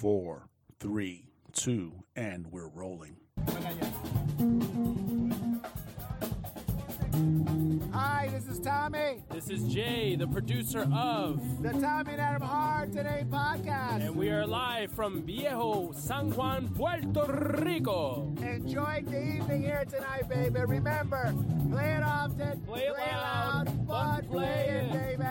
four, three, two, and we're rolling. Hi, this is Tommy, This is Jay, the producer of, the Tommy and Adam Hard Today podcast. and we are live from Viejo San Juan, Puerto Rico. Enjoy the evening here tonight, baby. Remember, play it often, Play it loud, loud, but but play play it, it. baby.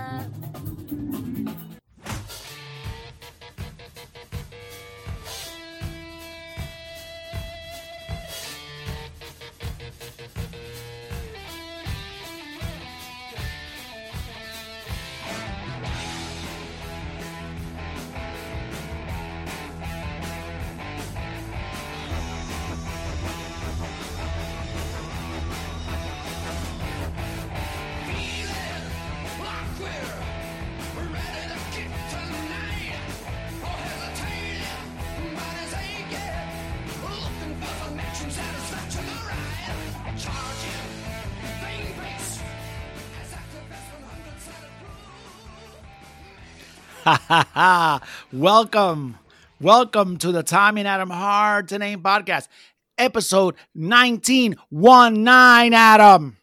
welcome, welcome to the Tommy and Adam Hard to Name podcast, episode 1919, Adam.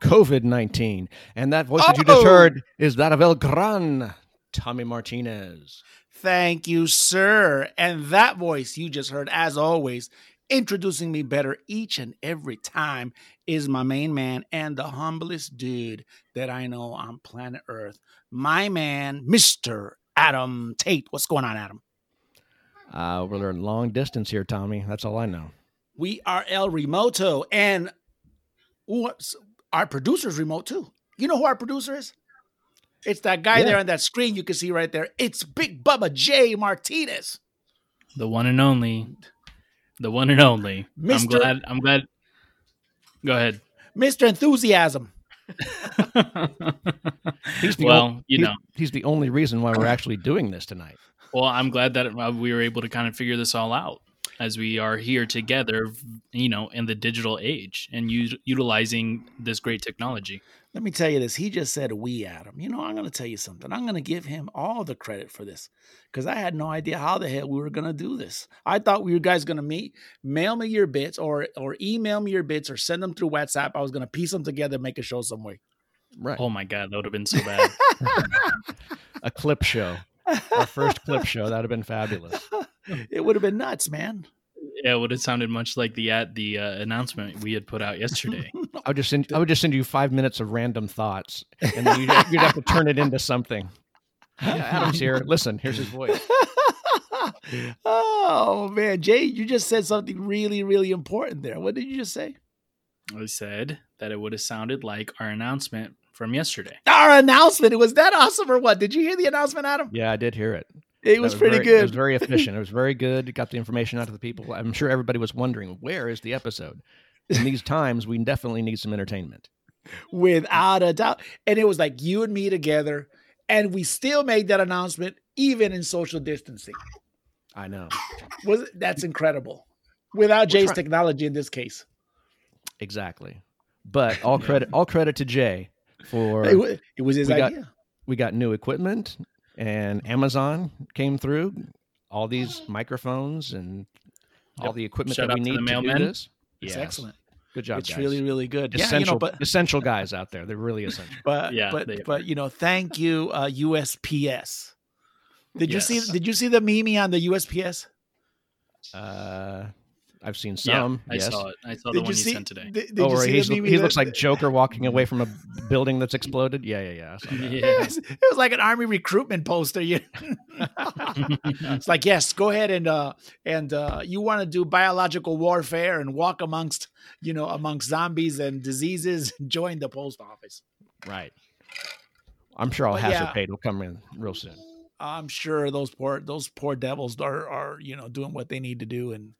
COVID 19. And that voice that you just Oh! heard is that of El Gran, Tommy Martinez. Thank you, sir. And that voice you just heard, as always, introducing me better each and every time, is my main man and the humblest dude that I know on planet Earth, my man, Mr. Adam Tate. What's going on, Adam? Uh, we're in long distance here, Tommy. That's all I know. We are El Remoto, and what's our producer's remote too. You know who our producer is? It's that guy Yeah. there on that screen you can see right there. It's Big Bubba J Martinez. The one and only, the one and only. I'm glad. I'm glad. Go ahead. Mr. Enthusiasm. He's the well, ol- you know. he's the only reason why we're actually doing this tonight. Well, I'm glad that uh, we were able to kind of figure this all out as we are here together, you know, in the digital age and u- utilizing this great technology. Let me tell you this. He just said we, Adam. You know, I'm going to tell you something. I'm going to give him all the credit for this because I had no idea how the hell we were going to do this. I thought we were guys going to meet, mail me your bits or or email me your bits or send them through WhatsApp. I was going to piece them together, make a show some way. Right. Oh my God, that would have been so bad. A clip show. Our first clip show. That would have been fabulous. It would have been nuts, man. Yeah, it would have sounded much like the at the uh, announcement we had put out yesterday. I would just send I would just send you five minutes of random thoughts, and then you'd, you'd have to turn it into something. Yeah, Adam's here. Listen, here's his voice. oh man, Jay, you just said something really, really important there. What did you just say? I said that it would have sounded like our announcement from yesterday. Our announcement. It was that awesome or what? Did you hear the announcement, Adam? Yeah, I did hear it. It That was, pretty very, good. It was very efficient. It was very good. It got the information out to the people. I'm sure everybody was wondering where is the episode. In these times, we definitely need some entertainment. without a doubt. And it was like you and me together, and we still made that announcement even in social distancing. I know Was that's incredible. Without Jay's technology in this case, exactly. But all credit, all credit to Jay for it, wa- it was his we got- idea. we got new equipment, and Amazon came through. All these microphones and all Yep. the equipment Shout that we out to need the to do mailmen. this. It's excellent. Good job, it's guys. really, really good. essential, Yeah, you know, but essential guys out there. They're really essential. but Yeah, but but you know, thank you, uh, USPS. Did you see? Did you see the meme on the USPS? Uh, I've seen Yeah, some. I yes. saw it. I saw the Did one you you see? sent today. Did, did oh, you where see he's, he that- looks like Joker walking away from a building that's exploded. Yeah, yeah, yeah. I saw that. It was, it was like an army recruitment poster. You, it's like yes, go ahead and uh and uh you want to do biological warfare and walk amongst you know amongst zombies and diseases. Join the post office. Right. I'm sure all But hazard yeah. paid will come in real soon. I'm sure those poor those poor devils are are you know doing what they need to do and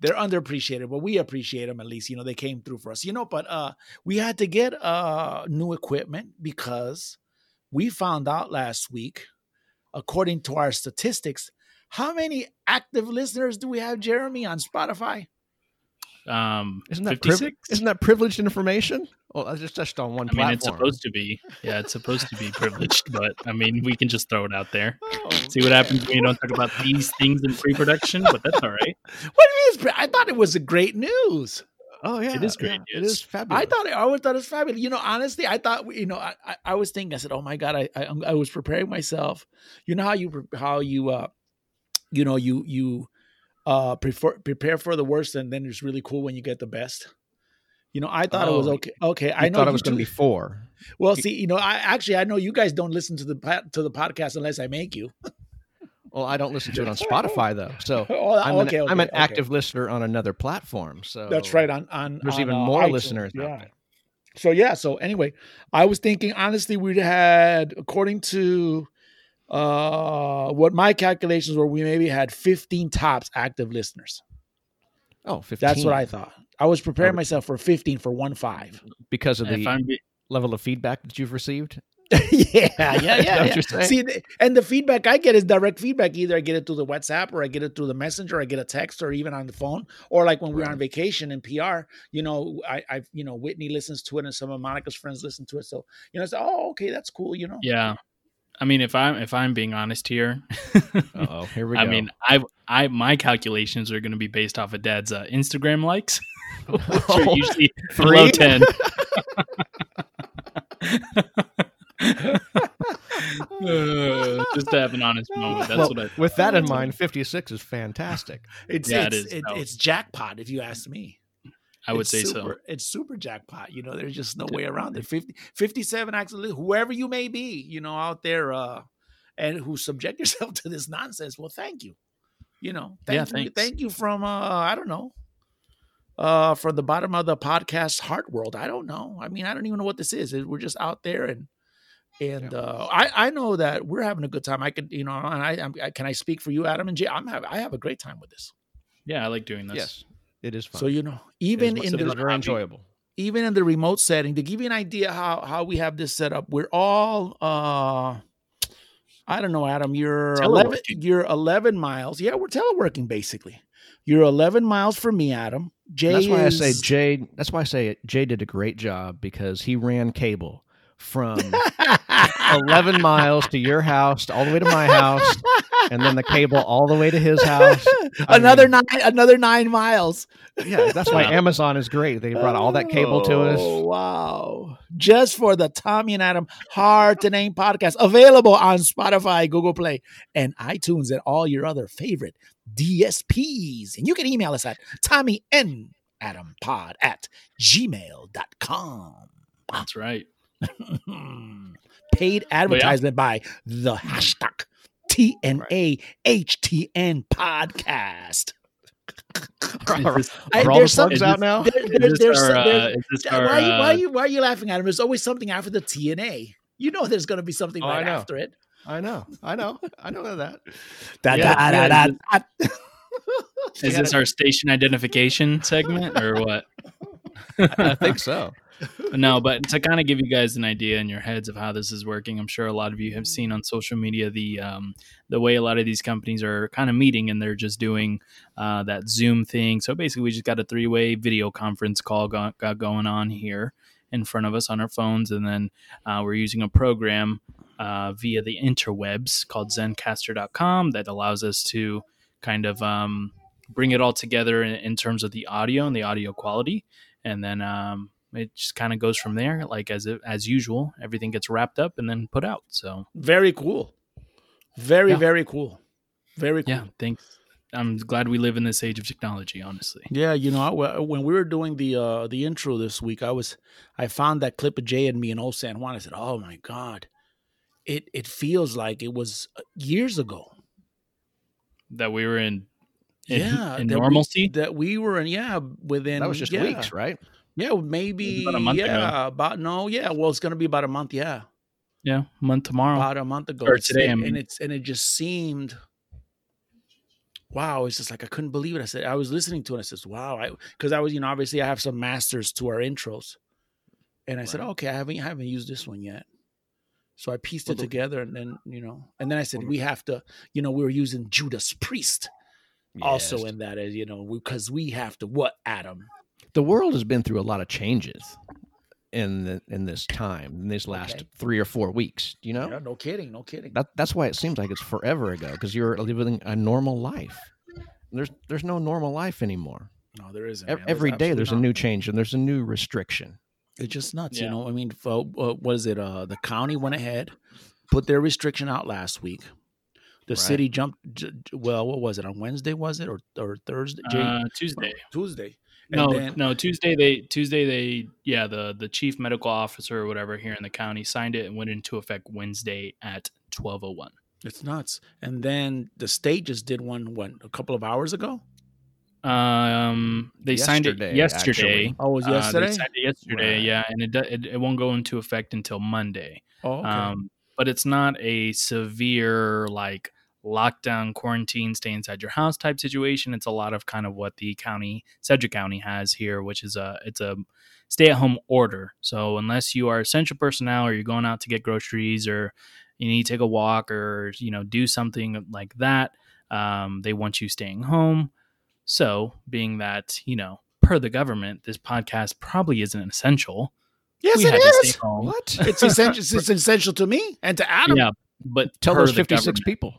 they're underappreciated, but we appreciate them at least. You know they came through for us. You know, but uh we had to get uh new equipment because we found out last week, according to our statistics, how many active listeners do we have, Jeremy, on Spotify? Um, Isn't that 56? privi- isn't that privileged information? Well, that's just just on one I mean, it's supposed to be. Yeah, it's supposed to be privileged, but I mean, we can just throw it out there. Oh, See what happens when you don't talk about these things in pre-production, but that's all right. What do you mean? I thought it was a great news. Oh yeah, It is great yeah, It is fabulous. I thought I always thought it was fabulous. You know, honestly, I thought you know, I, I, I was thinking. I said, "Oh my god!" I, I I was preparing myself. You know how you how you uh, you know you you uh prefer prepare for the worst, and then it's really cool when you get the best. You know, I thought it was Oh, okay. Okay, I I know thought it was going to be four. Well, see, you know, I actually I know you guys don't listen to the to the podcast unless I make you. Well, I don't listen to it on Spotify though, so Oh, I'm an, okay, I'm an okay. active listener on another platform. So That's right. On on There's on, even uh, more iTunes, listeners out Yeah. there. So yeah. So anyway, I was thinking honestly, we had according to uh what my calculations were, we maybe had 15 tops active listeners. Oh, 15. That's what I thought. I was preparing Okay. myself for 15 for one five. because of If the be- level of feedback that you've received. yeah, yeah, yeah. yeah. See, and the feedback I get is direct feedback. Either I get it through the WhatsApp, or I get it through the messenger, I get a text, or even on the phone, or like when we're on vacation in PR. You know, I, I, you know, Whitney listens to it, and some of Monica's friends listen to it. So you know, it's oh, okay, that's cool. You know, yeah. I mean, if I'm if I'm being honest here, Oh, here we go. I mean, I I my calculations are going to be based off of Dad's uh, Instagram likes, which are usually below three? ten. Uh, just to have an honest moment. That's Well, what I. with that in mind, 56 is fantastic. it's Yeah, it it's it- it's jackpot if you ask me. I would It's say so. It's super jackpot. You know, there's just no way around it. 50, 57 actually, whoever you may be, you know, out there, uh, and who subject yourself to this nonsense. Well, thank you. You know, thank Yeah, you. thanks. Thank you from uh, I don't know. Uh, from the bottom of the podcast heart world. I don't know. I mean, I don't even know what this is. We're just out there and and uh, I I know that we're having a good time. I could you know, and I, I'm, I can I speak for you, Adam and Jay. I'm have I have a great time with this. Yeah, I like doing this. Yes, it is fun. So you know, even it in is the very enjoyable. even in the remote setting to give you an idea how how we have this set up we're all uh i don't know adam you're 11 you're 11 miles yeah we're teleworking basically you're 11 miles from me adam jay That's why I say Jay. That's why I say Jay did a great job because he ran cable from 11 miles to your house, all the way to my house, and then the cable all the way to his house. I another mean- nine another nine miles Yeah, that's why Amazon is great. They brought all that cable to us. Oh, wow just for the tommy and adam hard to name podcast available on spotify google play and itunes and all your other favorite dsps and you can email us at tommy and adam pod at gmail.com That's right. paid advertisement by the hashtag TNAHTN podcast. Is this- I- are all the there's some- plugs out now? There- is there- there's our, some- uh, there's- why, are you, why, are uh, you, why are you laughing at him? There's always something after the TNA. You know there's going to be something Oh, right after it. I know, I know, I know that. Da, Yeah, da, yeah, da, da, da. Is this our station identification segment or what? I think so. no, but to kind of give you guys an idea in your heads of how this is working, I'm sure a lot of you have seen on social media the um, the way a lot of these companies are kind of meeting and they're just doing uh, that Zoom thing. So basically, we just got a three way video conference call go- got going on here in front of us on our phones, and then uh, we're using a program uh, via the interwebs called Zencastr.com that allows us to kind of um, bring it all together in, in terms of the audio and the audio quality, and then um, it just kind of goes from there. Like as it, as usual, everything gets wrapped up and then put out. So Very cool. Very, Yeah. very cool. Very cool. yeah, thanks. I'm glad we live in this age of technology. Honestly, Yeah, you know, I- when we were doing the uh the intro this week, I was I found that clip of Jay and me in Old San Juan. I said, "Oh my god, it it feels like it was uh, years ago." that we were in in, yeah, in that we- normalcy. that we were in. Yeah, within That was just yeah, weeks, right? Yeah, maybe about a month yeah, ago. about no, yeah. Well, it's gonna be about a month. Yeah, yeah, a month tomorrow. about a month ago Or It's- today, I and it's and it just seemed. Wow, it's just like I couldn't believe it. I said I was listening to it. I says, "Wow," I because I was, you know, obviously I have some masters to our intros, and I said, "Okay, I haven't I haven't used this one yet." So I pieced it together, and then you know, and then I said we have to, you know, we were using Judas Priest also Yes. in that, as you know, because we have to what Adam. the world has been through a lot of changes. in the, in this time in these last Okay. three or four weeks. You know, Yeah, no kidding, no kidding. that that's why it seems like it's forever ago because you're living a normal life. There's there's no normal life anymore. no, there isn't. Man. There's Every day absolutely there's a new change and there's a new restriction. It's just nuts, Yeah. you know. I mean, uh, what is it? Uh, the county went ahead, put their restriction out last week. The Right. city jumped. J- well, what was it on Wednesday? Was it or or Thursday? Uh, Tuesday. Tuesday. And No, then- no. Tuesday they Tuesday they yeah the the chief medical officer or whatever here in the county signed it and went into effect Wednesday at twelve oh one. It's nuts. And then the state just did one. What a couple of hours ago. Um, they signed it Yesterday, yesterday. actually. Oh, it was Uh, they yesterday. signed it yesterday, Right. yeah, and it, it it won't go into effect until Monday. oh, okay. Um, but it's not a severe like lockdown, quarantine, stay inside your house type situation. It's a lot of kind of what the county, Sedgwick County, has here, which is a it's a stay at home order. So unless you are essential personnel or you're going out to get groceries or you need to take a walk or you know do something like that, um, they want you staying home. So being that you know per the government, this podcast probably isn't essential. yes, we it had to is. stay home. What? It's essential. it's essential to me and to Adam. Yeah, but Tell those 56 people.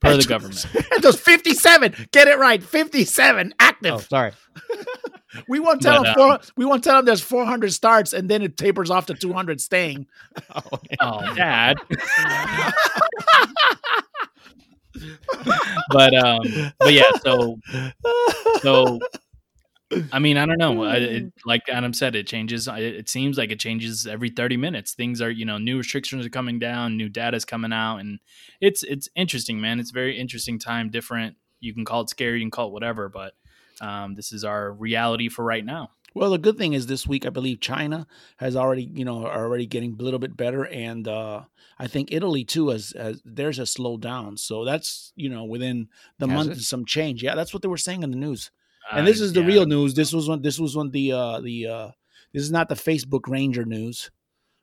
per the government. and those fifty-seven. Get it right. Fifty-seven active. Oh, sorry. We won't tell But, them. Four, uh, we won't tell them there's 400 starts, and then it tapers off to 200 staying. Oh, oh, Dad. But um, but yeah. So so, I mean, I don't know. I, it, like Adam said, it changes. I- It seems like it changes every thirty minutes. Things are, you know, new restrictions are coming down, new data is coming out, and it's it's interesting, man. It's a very interesting time. Different. You can call it scary, you can call it whatever, but um, this is our reality for right now. Well, the good thing is this week, I believe China has already, you know, are already getting a little bit better, and uh, I think Italy too has, has theirs has slowed down. So that's you know within the Has month it? some change. Yeah, that's what they were saying in the news. and this Uh, is the yeah. real news. This was when this was when the uh, the uh, this is not the Facebook Ranger news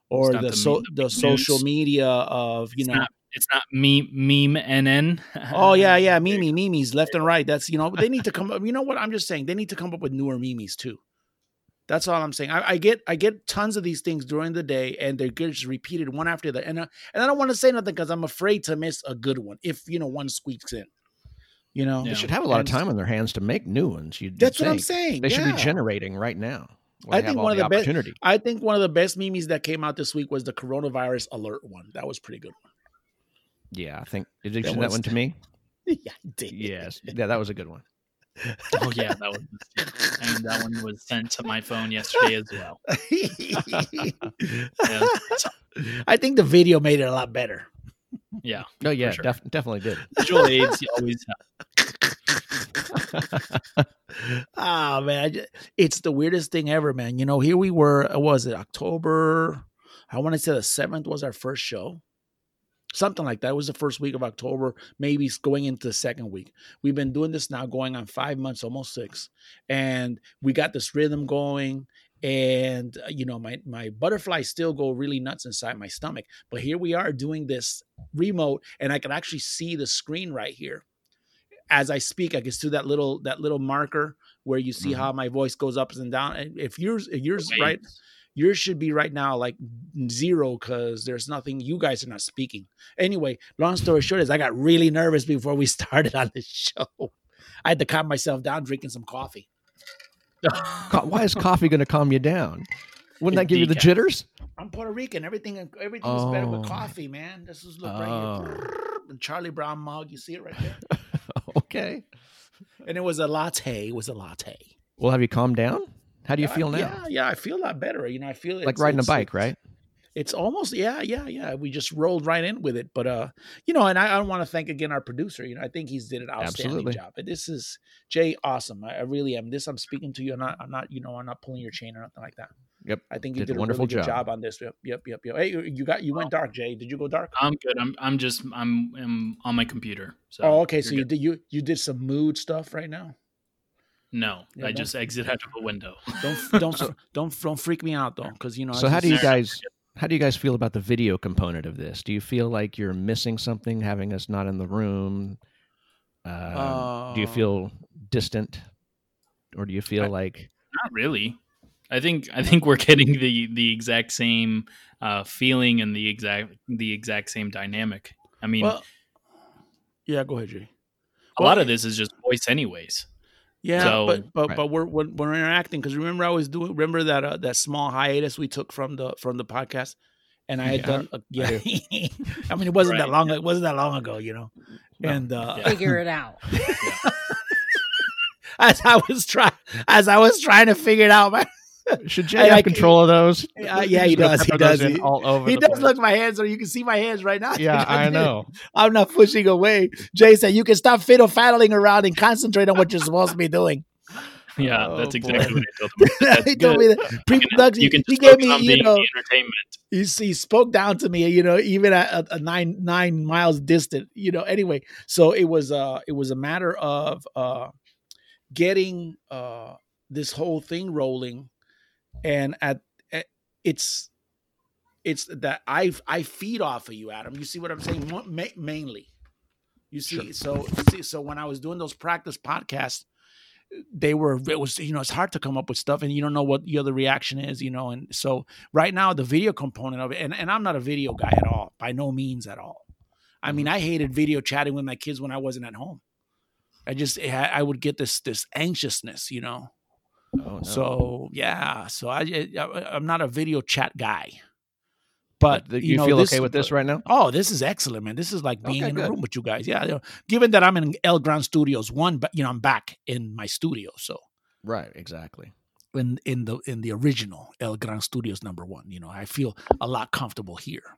or the the so the social media of you It's know not, it's not meme meme NN. Oh yeah, yeah, Mimi, Mimi's left and right. That's you know they need to come up. You know what I'm just saying? They need to come up with newer Mimis too. That's all I'm saying. I, I get I get tons of these things during the day, and they're just repeated one after the other. And I, and I don't want to say nothing because I'm afraid to miss a good one if you know one squeaks in. You know, Yeah. They should have a lot of time on their hands to make new ones. You'd, That's you'd what I'm saying. They should yeah. be generating right now. I think one of the best- I think one of the best memes that came out this week was the coronavirus alert one. That was pretty good. One. Yeah, I think. Did you That send that one to me? yeah, I did. Yes. Yeah, that was a good one. Oh yeah, that was and that one was sent to my phone yesterday as well. Yeah, I think the video made it a lot better. yeah. No, yeah, sure. def- definitely did. visual aids you always have. Ah man, I it's the weirdest thing ever, man. You know, here we were. uh, Was it October? I want to say the seventh was our first show, something like that. It was the first week of October, maybe it's going into the second week. We've been doing this now, going on five months, almost six, and we got this rhythm going. And uh, you know, my my butterflies still go really nuts inside my stomach. But here we are doing this remote, and I can actually see the screen right here as I speak, I can see that little that little marker where you see Mhm. how my voice goes up and down. And if yours if yours right, yours should be right now like zero because there's nothing. You guys are not speaking. Anyway, long story short is I got really nervous before we started on this show. I had to calm myself down drinking some coffee. Why is coffee going to calm you down? Wouldn't that give you the jitters? I'm Puerto Rican. Everything everything is better with Oh. coffee, man. This is look right Oh. here. The Charlie Brown mug. You see it right there. okay. And it was a latte. It was a latte. Well, have you calmed down? How do you Uh, feel now? Yeah, yeah, I feel a lot better. You know, I feel like it's- riding a it's- bike, right? It's almost yeah, yeah, yeah. We just rolled right in with it, but uh, you know, and I, I want to thank again our producer. You know, I think he's did an outstanding Absolutely. job. But this is Jay, awesome. I, I really am. This I'm speaking to you. I'm not, I'm not, you know, I'm not pulling your chain or nothing like that. Yep. I think you Did did, a a wonderful really good job. job on this. Yep, yep, yep, yep. Hey, you- you got you went dark, Jay. Did you go dark? I'm good. I'm I'm just I'm, I'm on my computer. So oh, okay. you're So you good. did you you did some mood stuff right now. No, Yeah, I just exit out of a window. Don't don't don't don't freak me out though, because you know. I So how do you guys how do you guys feel about the video component of this? Do you feel like you're missing something having us not in the room? Um, do you Uh, feel distant, or do you feel I- like Not really. I think I think we're getting the the exact same uh, feeling and the exact the exact same dynamic. I mean, Well, yeah, go ahead, Jay. a lot of this is just voice, anyways. Yeah, So- but but Right. but we're we're, we're interacting because remember I was doing remember that uh, that small hiatus we took from the from the podcast, and I had Yeah, done uh, yeah. I mean, it wasn't that long. It wasn't that long ago, you know. No. And uh, Yeah. Figure it out. as I was trying, as I was trying to figure it out, man. Should I- Jay have I- control of those? Uh, yeah, he Just gonna does. He does. He- all over. He does place. look my hands, or you can see my hands right now. Yeah, I know. I'm not pushing away. Jay said you can stop fiddle faddling around and concentrate on what you're supposed to be doing. Yeah, Oh, that's boy. exactly what I told him. That's he told me that pre-production. You can he gave me, on you know, the entertainment. he, he spoke down to me, you know, even at a, a nine nine miles distant, you know. Anyway, so it was uh it was a matter of uh getting uh this whole thing rolling, and at, at it's it's that I I feed off of you, Adam. You see what I'm saying? Ma- mainly, you see. So see, so when I was doing those practice podcasts they were it was you know it's hard to come up with stuff and you don't know what the other reaction is you know and so right now the video component of it and, and i'm not a video guy at all by no means at all i mean mm-hmm. i hated video chatting with my kids when i wasn't at home i just i would get this this anxiousness you know Oh, no. so yeah so I, eh, I i'm not a video chat guy but But you, you, know, feel okay with this right now? Oh, this is excellent, man. This is like being Okay, in a room with you guys. Yeah. you know, given that I'm in El Gran Studios one, but you know, I'm back in my studio. So Right, exactly. in in the in the original El Gran Studios number one, you know, I feel a lot comfortable here.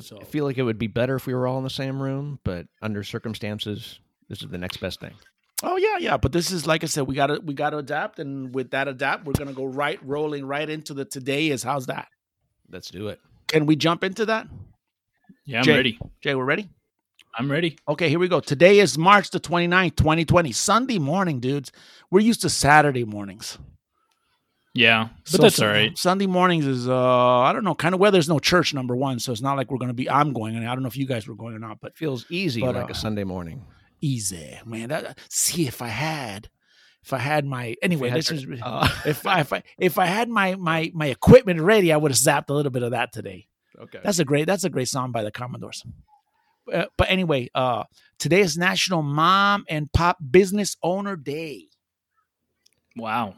So I feel like it would be better if we were all in the same room, but under circumstances, this is the next best thing. Oh yeah, yeah. But this is like I said, we gotta we gotta adapt, and with that adapt, we're gonna go right rolling right into the today is how's that? Let's do it. Can we jump into that? Yeah, I'm Jay. ready. Jay, we're ready? I'm ready. Okay, here we go. Today is March the 29th, 2020. Sunday morning, dudes. We're used to Saturday mornings. Yeah, but So- that's all right. Sunday mornings is uh I don't know, kind of where there's no church number one, so it's not like we're gonna be I'm going and I don't know if you guys were going or not, but It feels easy But, like uh, a Sunday morning. Easy, man. That, see if I had if I had my anyway, had this your- is Uh, if I if I if I had my my my equipment ready, I would have zapped a little bit of that today. okay. That's a great that's a great song by the Commodores. Uh, but anyway, uh today is National Mom and Pop Business Owner Day. Wow.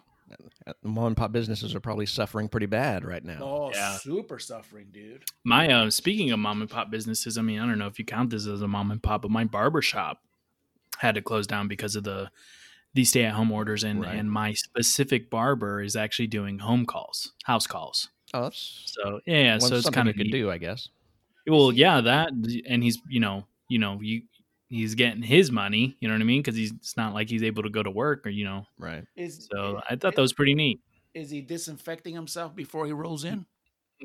Mom and pop businesses are probably suffering pretty bad right now. Oh, Yeah. super suffering, dude. My uh speaking of mom and pop businesses, I mean, I don't know if you count this as a mom and pop, but my barber shop had to close down because of the these stay at home orders and Right. and my specific barber is actually doing home calls, house calls. Oh, that's So yeah, yeah so it's kind of could do, I guess. Well, yeah, that and he's you know you know you he's getting his money. You know what I mean? Because he's it's not like he's able to go to work or you know. Right. Is So I thought that was pretty neat. is he disinfecting himself before he rolls in?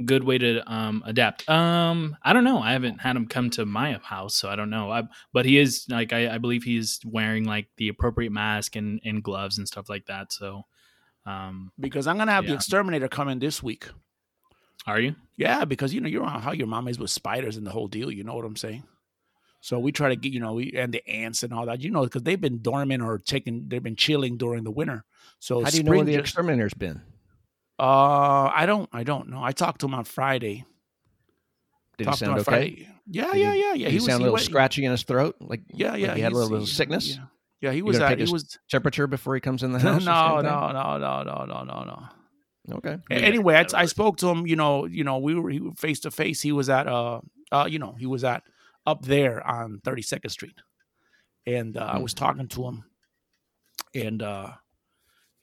Good way to um adapt. Um, I don't know. I haven't had him come to my house, so I don't know. I but he is like I, I believe he's wearing like the appropriate mask and and gloves and stuff like that. So, um, Because I'm gonna have the exterminator come in this week. are you? Yeah, because you know you're on how your mom is with spiders and the whole deal. You know what I'm saying? So we try to get you know we and the ants and all that. You know because they've been dormant or taking they've been chilling during the winter. So How do you know where the exterminator's been? Uh, I don't I don't know. I talked to him on Friday. Did he Talked him sound okay? Friday. Yeah, Did yeah, yeah, yeah. Did he, sound a little went- scratchy in his throat? Like Yeah, yeah. like he had a he's- little sickness? Yeah, yeah he was take he was temperature before he comes in the house? no, no, no, no, no, no, no, no. Okay. Yeah, anyway, I, I spoke to him. You know, you know, we were face to face. He was at uh, uh, you know, he was at up there on Thirty Second Street, and uh, I Hmm. was talking to him, and uh,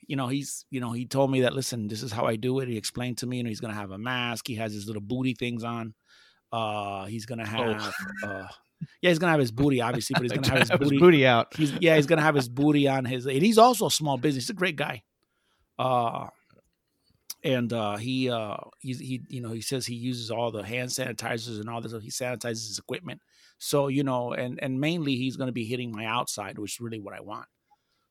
you know, he's you know, he told me that listen, this is how I do it. He explained to me, and he's gonna have a mask. He has his little booty things on. Uh, he's gonna have uh, yeah, he's gonna have his booty obviously, but he's gonna have his Have his booty. booty out. He's yeah, he's gonna have his booty on his. And he's also a small business. He's a great guy. Uh, and uh, he uh, he's he you know he says he uses all the hand sanitizers and all this. He sanitizes his equipment. So you know, and and mainly he's going to be hitting my outside, which is really what I want.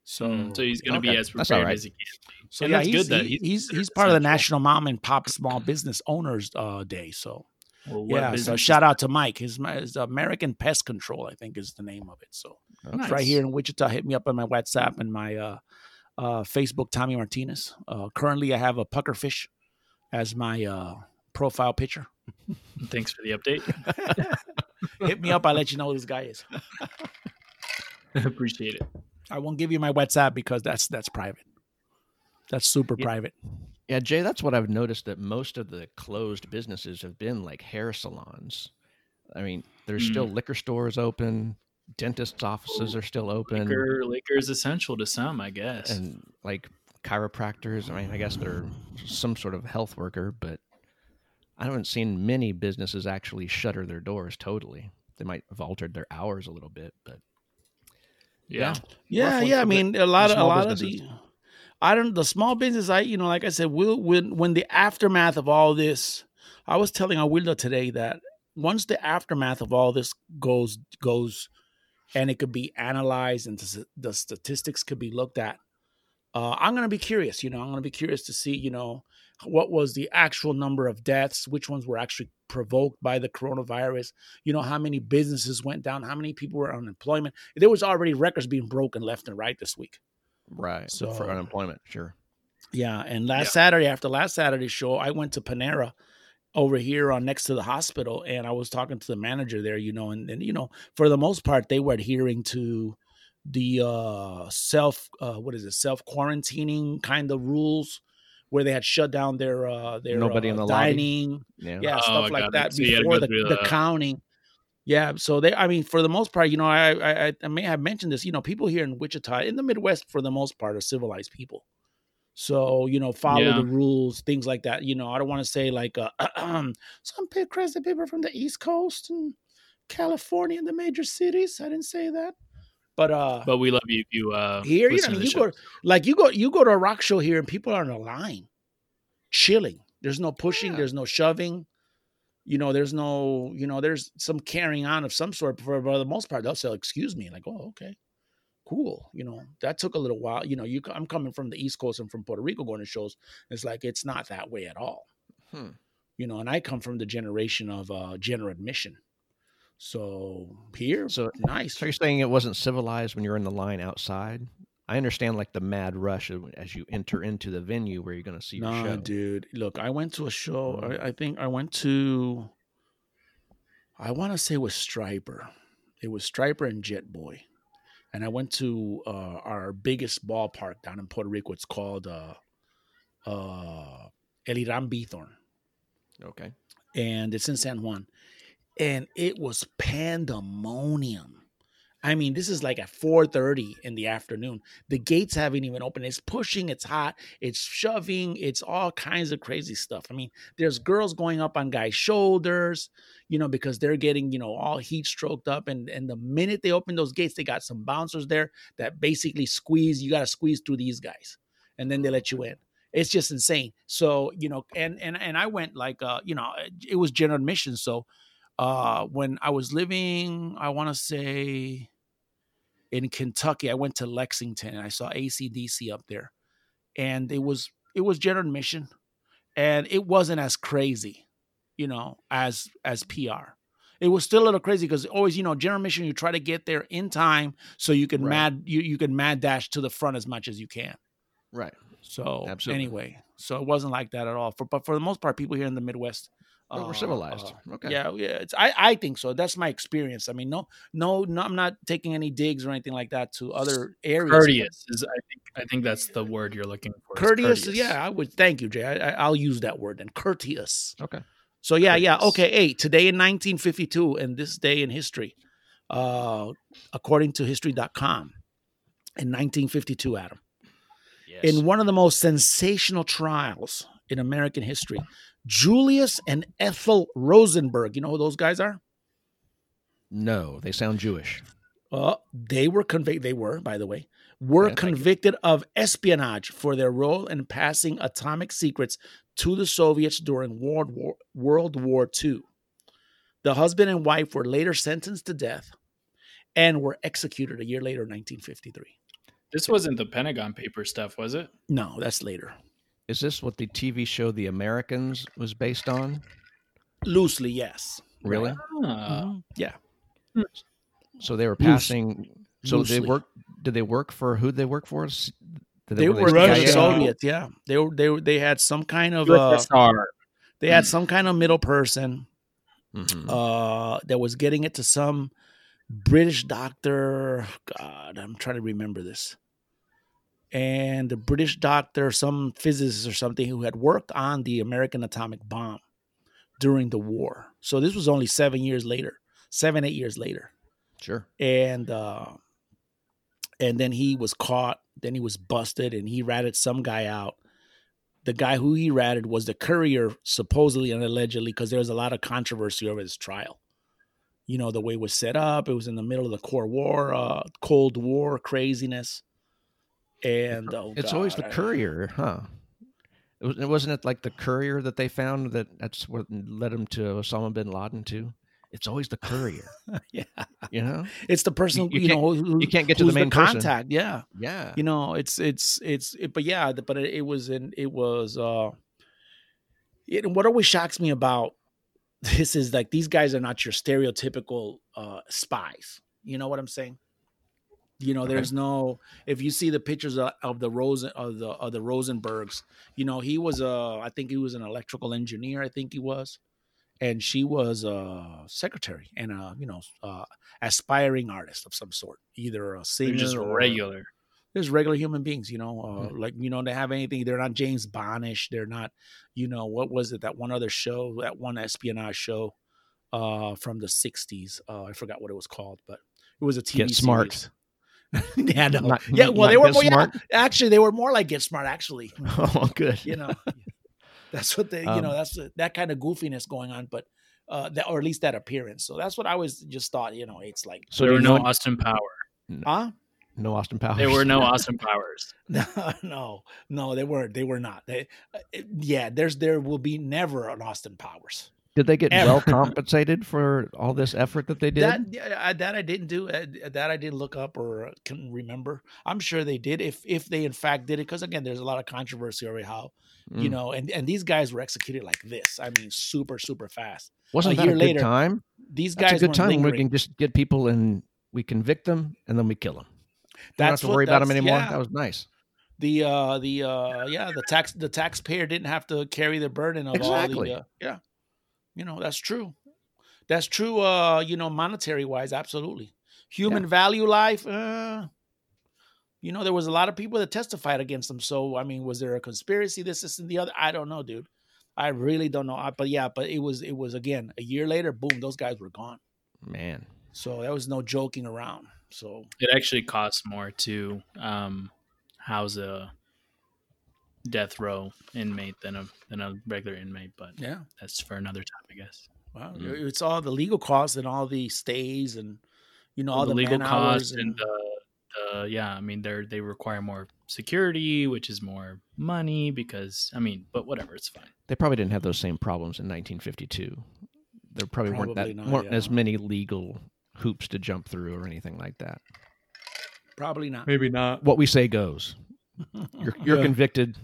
So Mm, so he's going to be as prepared all right. as he can. so and yeah, that's he's, good that he- he's he's he's part of the essential. National Mom and Pop Small Business Owners uh, Day. So Well, yeah, so shout out to Mike. His, his American Pest Control, I think, is the name of it. So Okay. Nice. right here in Wichita. Hit me up on my WhatsApp and my uh uh, Facebook Tommy Martinez. Uh, currently, I have a puckerfish as my uh, profile picture. Thanks for the update. Hit me up. I'll let you know who this guy is. Appreciate it. I won't give you my WhatsApp because that's that's private. That's super Yeah. private. Yeah, Jay, that's what I've noticed that most of the closed businesses have been like hair salons. I mean, there's hmm. still liquor stores open, dentists' offices are still open, Liquor, liquor is essential to some, I guess. and like chiropractors. I mean, I guess they're some sort of health worker, but I haven't seen many businesses actually shutter their doors totally. They might have altered their hours a little bit, but yeah. Yeah, one yeah. I mean, a lot of a small lot of the. I don't the small business. I you know, like I said, will when when the aftermath of all this, I was telling Awilda today that once the aftermath of all this goes goes, and it could be analyzed and the, the statistics could be looked at. Uh, I'm gonna be curious. You know, I'm gonna be curious to see. You know, what was the actual number of deaths? Which ones were actually provoked by the coronavirus? You know, how many businesses went down? How many people were on unemployment? There was already records being broken left and right this week. right So- for unemployment, sure. Yeah, and last Yeah. Saturday after last Saturday show, I went to Panera over here on next to the hospital, and I was talking to the manager there. You know, and, and you know, for the most part, they were adhering to the uh self uh what is it self quarantining kind of rules where they had shut down their uh their Nobody uh, in the lobby? dining Yeah. yeah Oh, stuff like that So you had to before the, the the- counting yeah so they i mean for the most part you know I, I i may have mentioned this you know people here in wichita in the midwest for the most part are civilized people so you know follow Yeah. the rules things like that you know i don't want to say like uh, some crazy people from the east coast and california and the major cities i didn't say that but uh But we love you if you uh here you know you go like you go you go to a rock show here and people are in a line chilling. There's no pushing Yeah. there's no shoving. You know there's no you know there's some carrying on of some sort for, for the most part they'll say excuse me like oh okay cool. You know that took a little while. You know you i'm coming from the east coast and from puerto rico going to shows. It's like it's not that way at all. Hmm. you know and i come from the generation of uh general admission so here So- nice So you're saying it wasn't civilized when you're in the line outside? I understand like the mad rush as you enter into the venue where you're going to see your Nah, show. dude. Look, I went to a show. Mm. I, I think I went to. I want to say it was Stryper. It was Stryper and Jet Boy, and I went to uh, our biggest ballpark down in Puerto Rico. It's called uh, uh, El Hiram Bithorn, Okay. and it's in San Juan, and it was pandemonium. I mean, this is like at 4:30 in the afternoon. The gates haven't even opened. It's pushing, it's hot, it's shoving, it's all kinds of crazy stuff. I mean, there's girls going up on guys' shoulders, you know, because they're getting, you know, all heat stroked up. And and the minute they open those gates, they got some bouncers there that basically squeeze. You got to squeeze through these guys, and then they let you in. It's just insane. So you know, and and and I went like, uh, you know, it was general admission. So uh when I was living, I want to say in Kentucky, I went to Lexington and I saw ACDC up there. And it was it was general admission and it wasn't as crazy, you know, as as PR. It was still a little crazy because always, you know, general admission, you try to get there in time so you can Right. mad you, you can mad dash to the front as much as you can. Right. So Absolutely. anyway, so it wasn't like that at all. For but for the most part, people here in the Midwest, Well, we're uh, civilized. uh, okay. Yeah, yeah. It's I I think so. That's my experience. I mean, no, no, no. I'm not taking any digs or anything like that to other areas. courteous is I think I think that's the word you're looking for. is Courteous, yeah. I would thank you, Jay. I, I, I'll use that word then. Courteous. Okay. So yeah, yeah. Okay. Hey, today in 1952, and this day in history, uh, according to History.com, in 1952, Adam. Yes. in one of the most sensational trials in American history. Julius and Ethel Rosenberg, you know who those guys are? no, they sound Jewish. Uh, they were convicted. They were, by the way, were Okay, thank you. convicted of espionage for their role in passing atomic secrets to the Soviets during World War, World War II. The husband and wife were later sentenced to death and were executed a year later, in 1953. This wasn't the Pentagon paper stuff, was it? No, that's later. Is this what the TV show The Americans was based on? Loosely, yes. Really? Ah, Mhm. Yeah. So they were Loose- passing. So they work. Did they work for who? Did they work for? Did They were were Russia. the Soviets. Yeah, they were. They were, they had some kind of. Uh, USSR. they had some kind of middle person Mhm. uh, that was getting it to some British doctor. God, I'm trying to remember this. And a British doctor, some physicist or something, who had worked on the American atomic bomb during the war. So this was only seven years later, seven eight years later. Sure. and uh and then he was caught then he was busted and he ratted some guy out the guy who he ratted was the courier supposedly and allegedly because there was a lot of controversy over this trial you know the way it was set up it was in the middle of the core war uh cold war craziness and oh It's always the I- courier, huh? It was- wasn't it like the courier that they found that that's what led him to Osama bin Laden too? It's always the courier, yeah you know? it's the person You- you you, know who, you can't get to the main person. contact yeah Yeah. you know it's it's it's it, but yeah the- but it, it was in it was uh it, what always shocks me about this is like these guys are not your stereotypical uh spies you know what i'm saying you know Okay. there's no if you see the pictures of, of the rosen of the of the rosenbergs you know he was a i think he was an electrical engineer i think he was and she was a secretary and a you know uh aspiring artist of some sort either a They're singer just or regular. there's regular human beings, you know, uh, like you know, they have anything. They're not James Bondish. They're not, you know, what was it? That one other show, that one espionage show, uh, from the '60s. Uh, I forgot what it was called, but it was a TV Get Smart. Series. yeah, no. Not- yeah. Well, they were Get more. Yeah, actually, they were more like Get Smart. Actually, Oh, good. you know, that's what they. you Um, know, that's the- that kind of goofiness going on, but. Uh, that, or at least that appearance. So that's what I was just thought. You know, it's like, So there were no know- Austin Power. huh? no Austin Powers. There were no Austin Powers. No, no, no, they weren't. They were not. They, uh, yeah, there's there will be never an Austin Powers. Did they get Ever. well compensated for all this effort that they did? That I, that I didn't do. uh, That I didn't look up or can remember. I'm sure they did. If if they in fact did it, because again, there's a lot of controversy over how you Mm. know, and and these guys were executed like this. I mean, super super fast. Wasn't a that year a later, good time? These That's guys a good time. We can just get people and we convict them and then we kill them. Don't have to what- worry about them anymore. yeah. That was nice. the uh the uh yeah the tax the taxpayer didn't have to carry the burden of Exactly. all the uh, yeah you know that's true. That's true uh you know monetary wise absolutely. Human value life uh you know there was a lot of people that testified against them. So i mean was there a conspiracy this this and the other? I don't know dude. I really don't know. I, but yeah but it was it was again a year later boom those guys were gone. Man. so there was no joking around. So It actually costs more to um, house a death row inmate than a than a regular inmate, but yeah that's for another time, I guess. Wow, Mm. it's all the legal costs and all the stays and you know all, All the, the legal costs and uh, uh, yeah, I mean they're they require more security, which is more money because I mean, but whatever, it's fine. They probably didn't have those same problems in 1952. There probably, weren't that not, weren't yeah. as many legal hoops to jump through or anything like that. probably not. Maybe not. What we say goes. You're you're Yeah. convicted.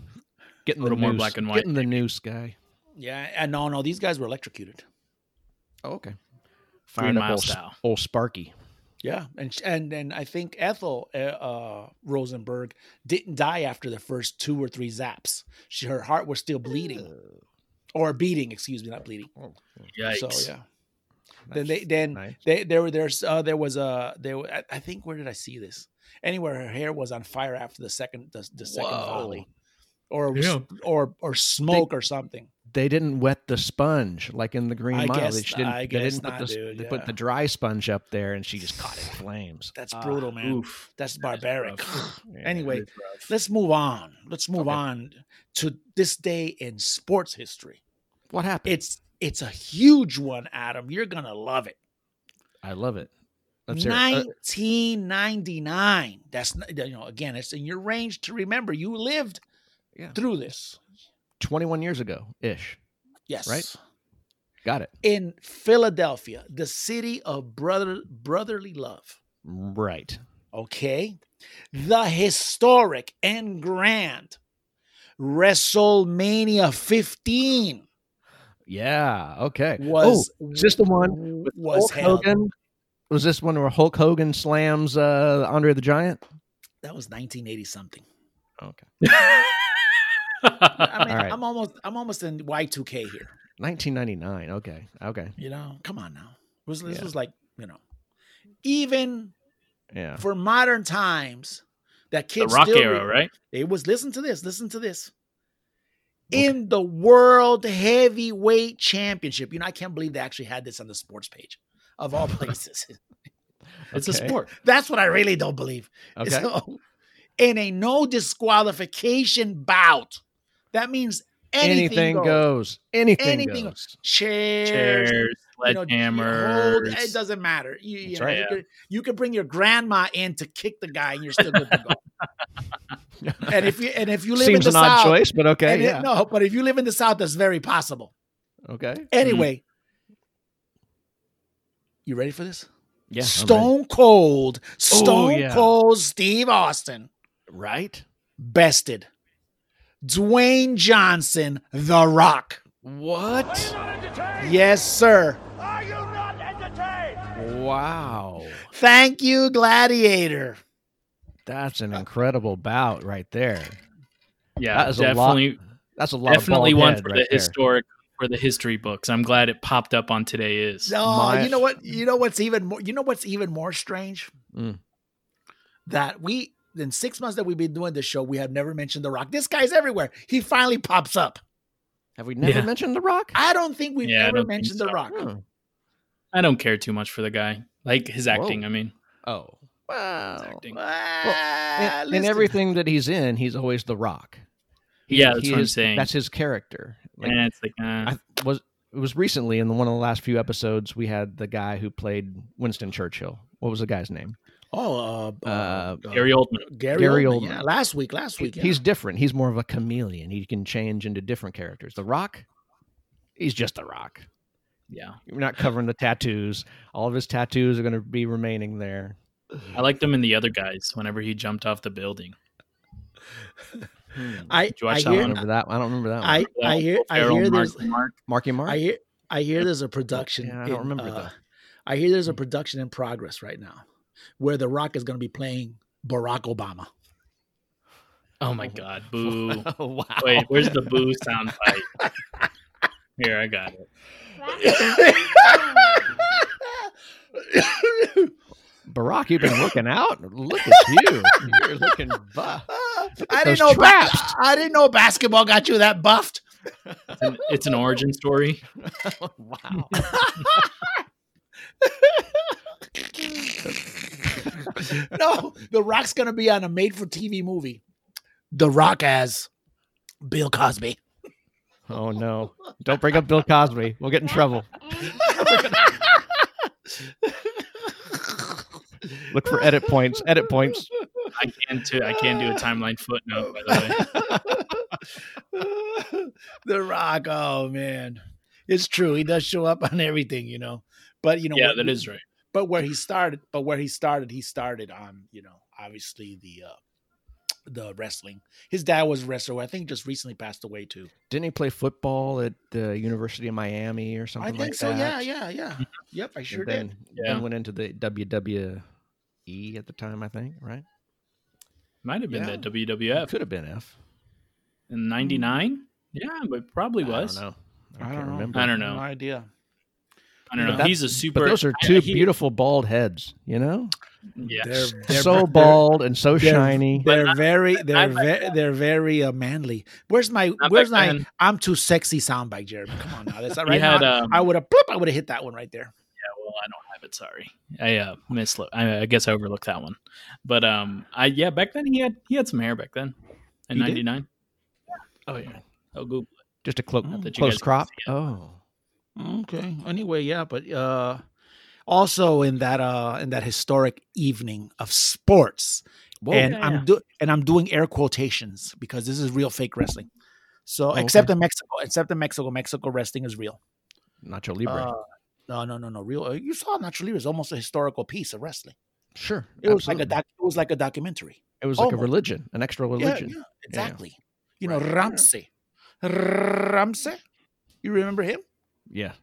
Getting A little more noose, black and white, Getting the noose guy. Yeah, and no, no, these guys were electrocuted. Oh, okay. Green Fired up Mile old, style. old Sparky. Yeah, and and and I think Ethel uh, uh, Rosenberg didn't die after the first two or three zaps. She her heart was still bleeding or beating. Excuse me, not bleeding. Yikes. So yeah. Then they then Nice. they there were there's uh, there was a there I- I think where did I see this? Anywhere her hair was on fire after the second the, the second Whoa. volley, or Yeah. or or smoke or something. They didn't wet the sponge like in the Green I Mile. guess- they, she didn't, I they didn't not, put the, dude, they yeah. put the dry sponge up there and she just caught it in flames. That's Ah, brutal, man. oof. That's That is barbaric. rough. Yeah. anyway, That is rough. let's move on. Let's move Okay. on to this day in sports history. What happened? It's it's a huge one, Adam. You're gonna love it. I love it. Let's hear. Uh, 1999. That's you know again, it's in your range to remember. You lived Yeah. through this. 21 years ago ish. Yes, Right. Got it. In Philadelphia, the city of brother brotherly love. Right. Okay, the historic and grand WrestleMania 15 Yeah. Okay. was oh, is this the one with was Hulk held. Hogan? Was this one where Hulk Hogan slams uh, Andre the Giant? That was 1980 something. Okay. I mean, All right. I'm almost I'm almost in Y2K here. 1999. Okay. Okay. You know, come on now. It was, this Yeah. was like you know, even Yeah. for modern times, that the kids rock still era, re- right? It was listen to this. Listen to this. In the World Heavyweight Championship, you know, I can't believe they actually had this on the sports page of all places. it's a sport. That's what I really don't believe. Okay. So, in a no disqualification bout, that means anything, Anything goes. goes. Anything, Anything goes. Chairs, Chairs, you know, you sledgehammers. hold- it doesn't matter. You, you know, right, you, yeah. could, you could bring your grandma in to kick the guy, and you're still good to go. and if you and if you live Seems in the an odd south, choice, but okay. and it- no, but if you live in the south, that's very possible. Okay. Mm. Anyway, you ready for this? Yeah. Stone Cold, oh, Stone yeah. Cold Steve Austin Right. bested Dwayne Johnson, The Rock. What? Yes, sir. Are you not entertained? Wow. Thank you, Gladiator. That's an incredible bout right there. Yeah, That is a lot- definitely, That's a lot definitely of one for right the there. historic for the history books. I'm glad it popped up on today. Is No, My- you know what? You know what's even more. You know what's even more strange? Mm. That we in six months that we've been doing this show, we have never mentioned The Rock. This guy's everywhere. He finally pops up. Have we never Yeah. mentioned The Rock? I don't think we've Yeah, ever don't think mentioned The. Rock. Hmm. I don't care too much for the guy, like his acting. Whoa. I mean, Oh. Wow. his acting. Ah, In, in everything that he's in, he's always The Rock. He- Yeah, that's he what I'm saying. That's his character. Like, and it's like, uh, I was it was recently in the, one of the last few episodes we had the guy who played Winston Churchill. What was the guy's name? Oh, uh, Uh, Gary Oldman. Gary, Gary Oldman. Oldman. Yeah, last week. Last week. yeah. He's different. He's more of a chameleon. He can change into different characters. The Rock, he's just The Rock. Yeah, We're not covering the tattoos. All of his tattoos are going to be remaining there. I liked him in the other guys. Whenever he jumped off the building, I, Did you I watch I don't hear. one? remember that. I don't remember that one. I, I hear. I hear Mark, there's. Mark. Marky Mark. I hear. I hear there's a production. Yeah, I don't in, remember uh, that. I hear there's a production in progress right now, where The Rock is going to be playing Barack Obama. Oh my God, boo! wow. Wait, where's the boo sound bite? Here, I got it. Barack, you've been working out. Look at you. You're looking buff. I didn't know. Ba- I didn't know basketball got you that buffed. It's an, it's an origin story. wow. no, The Rock's going to be on a made-for-TV movie. The Rock as Bill Cosby. Oh no! Don't bring up Bill Cosby. We'll get in trouble. Look for edit points. Edit points. I can't. Do, I can't do a timeline footnote. By the way, the Rock. Oh man, it's true. He does show up on everything, you know. But you know, yeah, what- that is right. But where he started, but where he started, he started on you know obviously the uh the wrestling. His dad was a wrestler. I think just recently passed away too. Didn't he play football at the University of Miami or something I think like so. that? Yeah, yeah, yeah. Yep, I And sure then, did. Yeah. then went into the WWE at the time, I think. Right? Might have been Yeah. the WWF Could have been F. in '99. Yeah, but probably was. I don't know. I, I can't don't know. remember. I don't know. No idea. I don't know. that- He's a super. But those are I- two he- beautiful bald heads. You know, Yeah, They're, they're so they're- bald and so they're- shiny. They're very, they're I- very, they're very uh, manly. Where's my, Not where's my? then. I'm too sexy soundbite, Jeremy. Come on now, that's not right. had, now, um, I would have, I would have hit that one right there. Yeah, well, I don't have it. Sorry, I uh, missed. I, I guess I overlooked that one. But um, I yeah, back then he had he had some hair back then in He did? '99. Oh yeah. Oh, Google. it. Just a clo- Not that close crop. Oh, Okay. Anyway, yeah, but uh also in that uh in that historic evening of sports. Whoa. and Yeah, I'm yeah. do and I'm doing air quotations because this is real fake wrestling. So okay. except in Mexico, except in Mexico, Mexico wrestling is real. Nacho Libre. Uh, no, no, no, no. Real. uh, You saw Nacho Libre is almost a historical piece of wrestling. sure. It was like a doc, it was like a documentary. It was like a religion, an extra religion. yeah, exactly. You know, Right. Ramses. Ramses. You remember him? Yeah,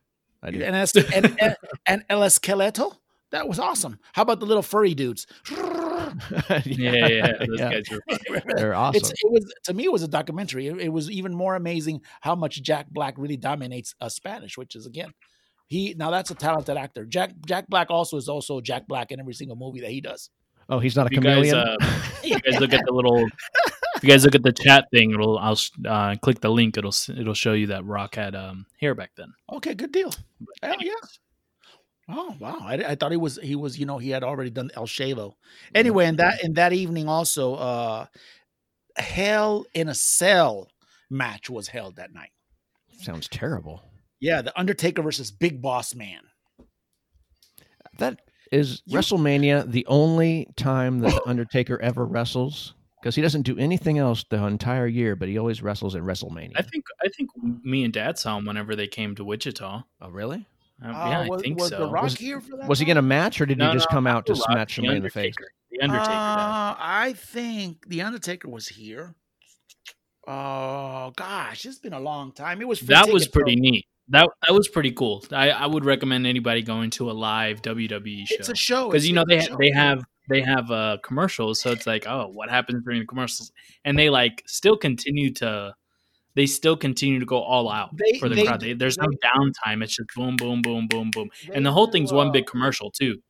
I do. And, es- and, and, and El Esqueleto? That was awesome. How about the little furry dudes? Yeah, yeah, those Yeah. guys are. They're awesome. It's, it was to me it was a documentary. It, it was even more amazing how much Jack Black really dominates uh, Spanish, which is again, he now that's a talented actor. Jack Jack Black also is also Jack Black in every single movie that he does. oh, he's not a If you guys, chameleon. uh, you guys look at the little, if you guys look at the chat thing, it'll I'll uh, click the link. It'll it'll show you that Rock had um, hair back then. Okay, good deal. Hell yeah. Oh wow! I, I thought he was he was you know he had already done El Chavo. Anyway, in that in that evening also, uh Hell in a Cell match was held that night. Sounds terrible. Yeah, the Undertaker versus Big Boss Man. That is You- WrestleMania the only time that the Undertaker ever wrestles? Because he doesn't do anything else the entire year, but he always wrestles in WrestleMania. I think I think me and Dad saw him whenever they came to Wichita. oh, really? Um, Uh, yeah, was, I think was so. The Rock Was- here for that? Was he one? going to match, or did No, he just no, come out to The Rock, smash the somebody in the face? Undertaker. The Undertaker. Uh, I think the Undertaker was here. Oh gosh, it's been a long time. It was that was tickets, though. pretty neat. That that was pretty cool. I, I would recommend anybody going to a live WWE show It's a show because you know they a they show. have they have uh commercials, so it's like oh what happens during the commercials, and they like still continue to they still continue to go all out They- for the they crowd. They, there's no downtime. It's just boom, boom, boom, boom, boom, and the whole thing's one uh, big commercial too.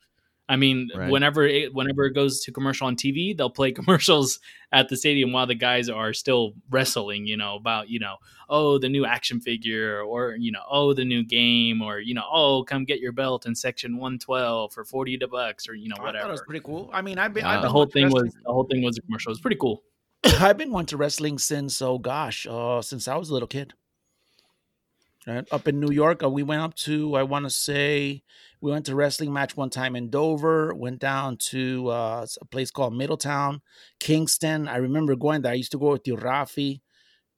I mean, Right. whenever it whenever it goes to commercial on TV, they'll play commercials at the stadium while the guys are still wrestling. You know about you know oh the new action figure or you know oh the new game or you know oh come get your belt in section one twelve for forty bucks or you know I thought it was whatever. pretty cool. I mean, I've been Wow. I've The whole going to thing was the whole thing was a commercial. It was pretty cool. I've been going to wrestling since oh gosh, uh, since I was a little kid. Right up in New York, uh, we went up to I want to say we went to wrestling match one time in Dover. Went down to uh, a place called Middletown, Kingston. I remember going there. I used to go with you, Rafi,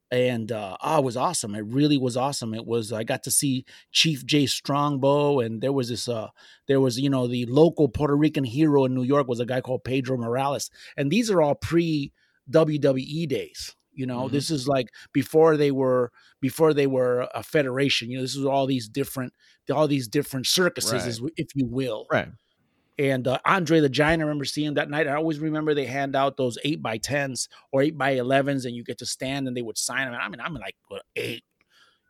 and uh, oh, it was awesome. It really was awesome. It was. I got to see Chief Jay Strongbow, and there was this. Uh, there was you know the local Puerto Rican hero in New York was a guy called Pedro Morales, and these are all pre WWE days. You know, Mhm. this is like before they were before they were a federation. You know, this is all these different all these different circuses, Right. if you will. Right. And uh, Andre the Giant, I remember seeing that night. I always remember they hand out those eight by tens or eight by elevens, and you get to stand and they would sign them. And I mean, I'm like what, eight,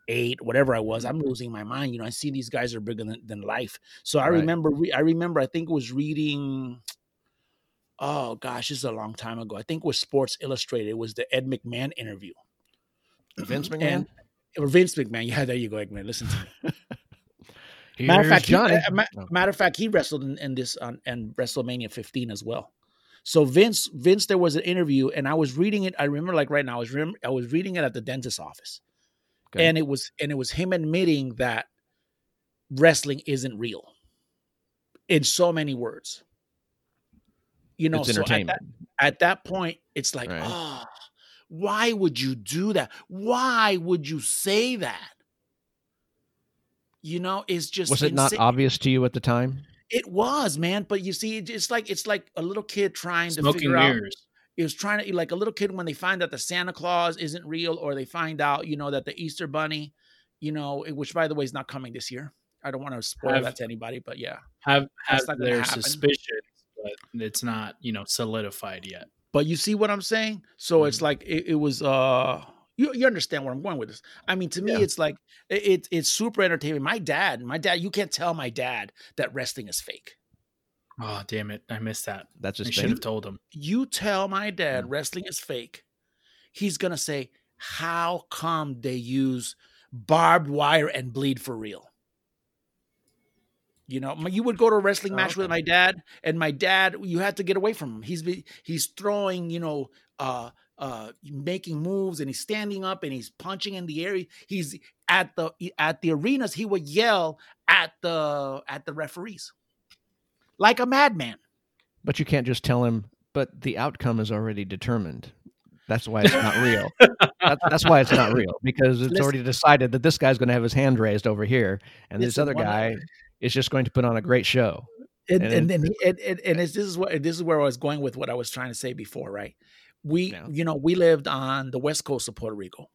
eight, whatever I was. I'm losing my mind. You know, I see these guys are bigger than, than life. So I Right. remember, re- I remember, I think it was reading. Oh gosh, this is a long time ago. I think it was Sports Illustrated. It was the Ed McMahon interview. Vince McMahon. And or Vince McMahon. Yeah, there you go, Eggman. Listen to me. Matter of fact, he, Johnny. uh, Oh. matter of fact, he wrestled in, in this on and WrestleMania 15 as well. So Vince, Vince, there was an interview, and I was reading it. I remember like right now, I was rem- I was reading it at the dentist's office, Okay. and it was and it was him admitting that wrestling isn't real in so many words. You know, it's so at that, at that point, it's like, Right. oh, why would you do that? Why would you say that? You know, it's just Was it not obvious to you at the time? It was, man. But you see, it's like it's like a little kid trying to Smoking figure out. mirrors. It was trying to like a little kid when they find out the Santa Claus isn't real, or they find out, you know, that the Easter Bunny, you know, which by the way is not coming this year. I don't want to spoil Have- that to anybody, but yeah. Have have That's not gonna their happen. Suspicions, but it's not you know solidified yet. But you see what I'm saying? So it's Mhm. like it, it was. uh you, you understand where I'm going with this? I mean, to me, Yeah. it's like it, it, it's super entertaining. My dad, my dad, you can't tell my dad that wrestling is fake. Oh damn it! I missed that. That's I should have told him. you tell my dad Mm. wrestling is fake, he's gonna say, "How come they use barbed wire and bleed for real?" You know, my- you would go to a wrestling Oh, match with my dad, and my dad, you had to get away from him. He's he's throwing, you know, uh, uh, making moves, and he's standing up and he's punching in the air. He's at the at the arenas. He would yell at the at the referees like a madman. But you can't just tell him. But the outcome is already determined. That's why it's not real. That, that's why it's not real because it's Listen. already decided that this guy's going to have his hand raised over here, and this other guy is just going to put on a great show. and And and then and, and, and it's, this is what this is where I was going with what I was trying to say before, right? We Yeah. you know we lived on the west coast of Puerto Rico.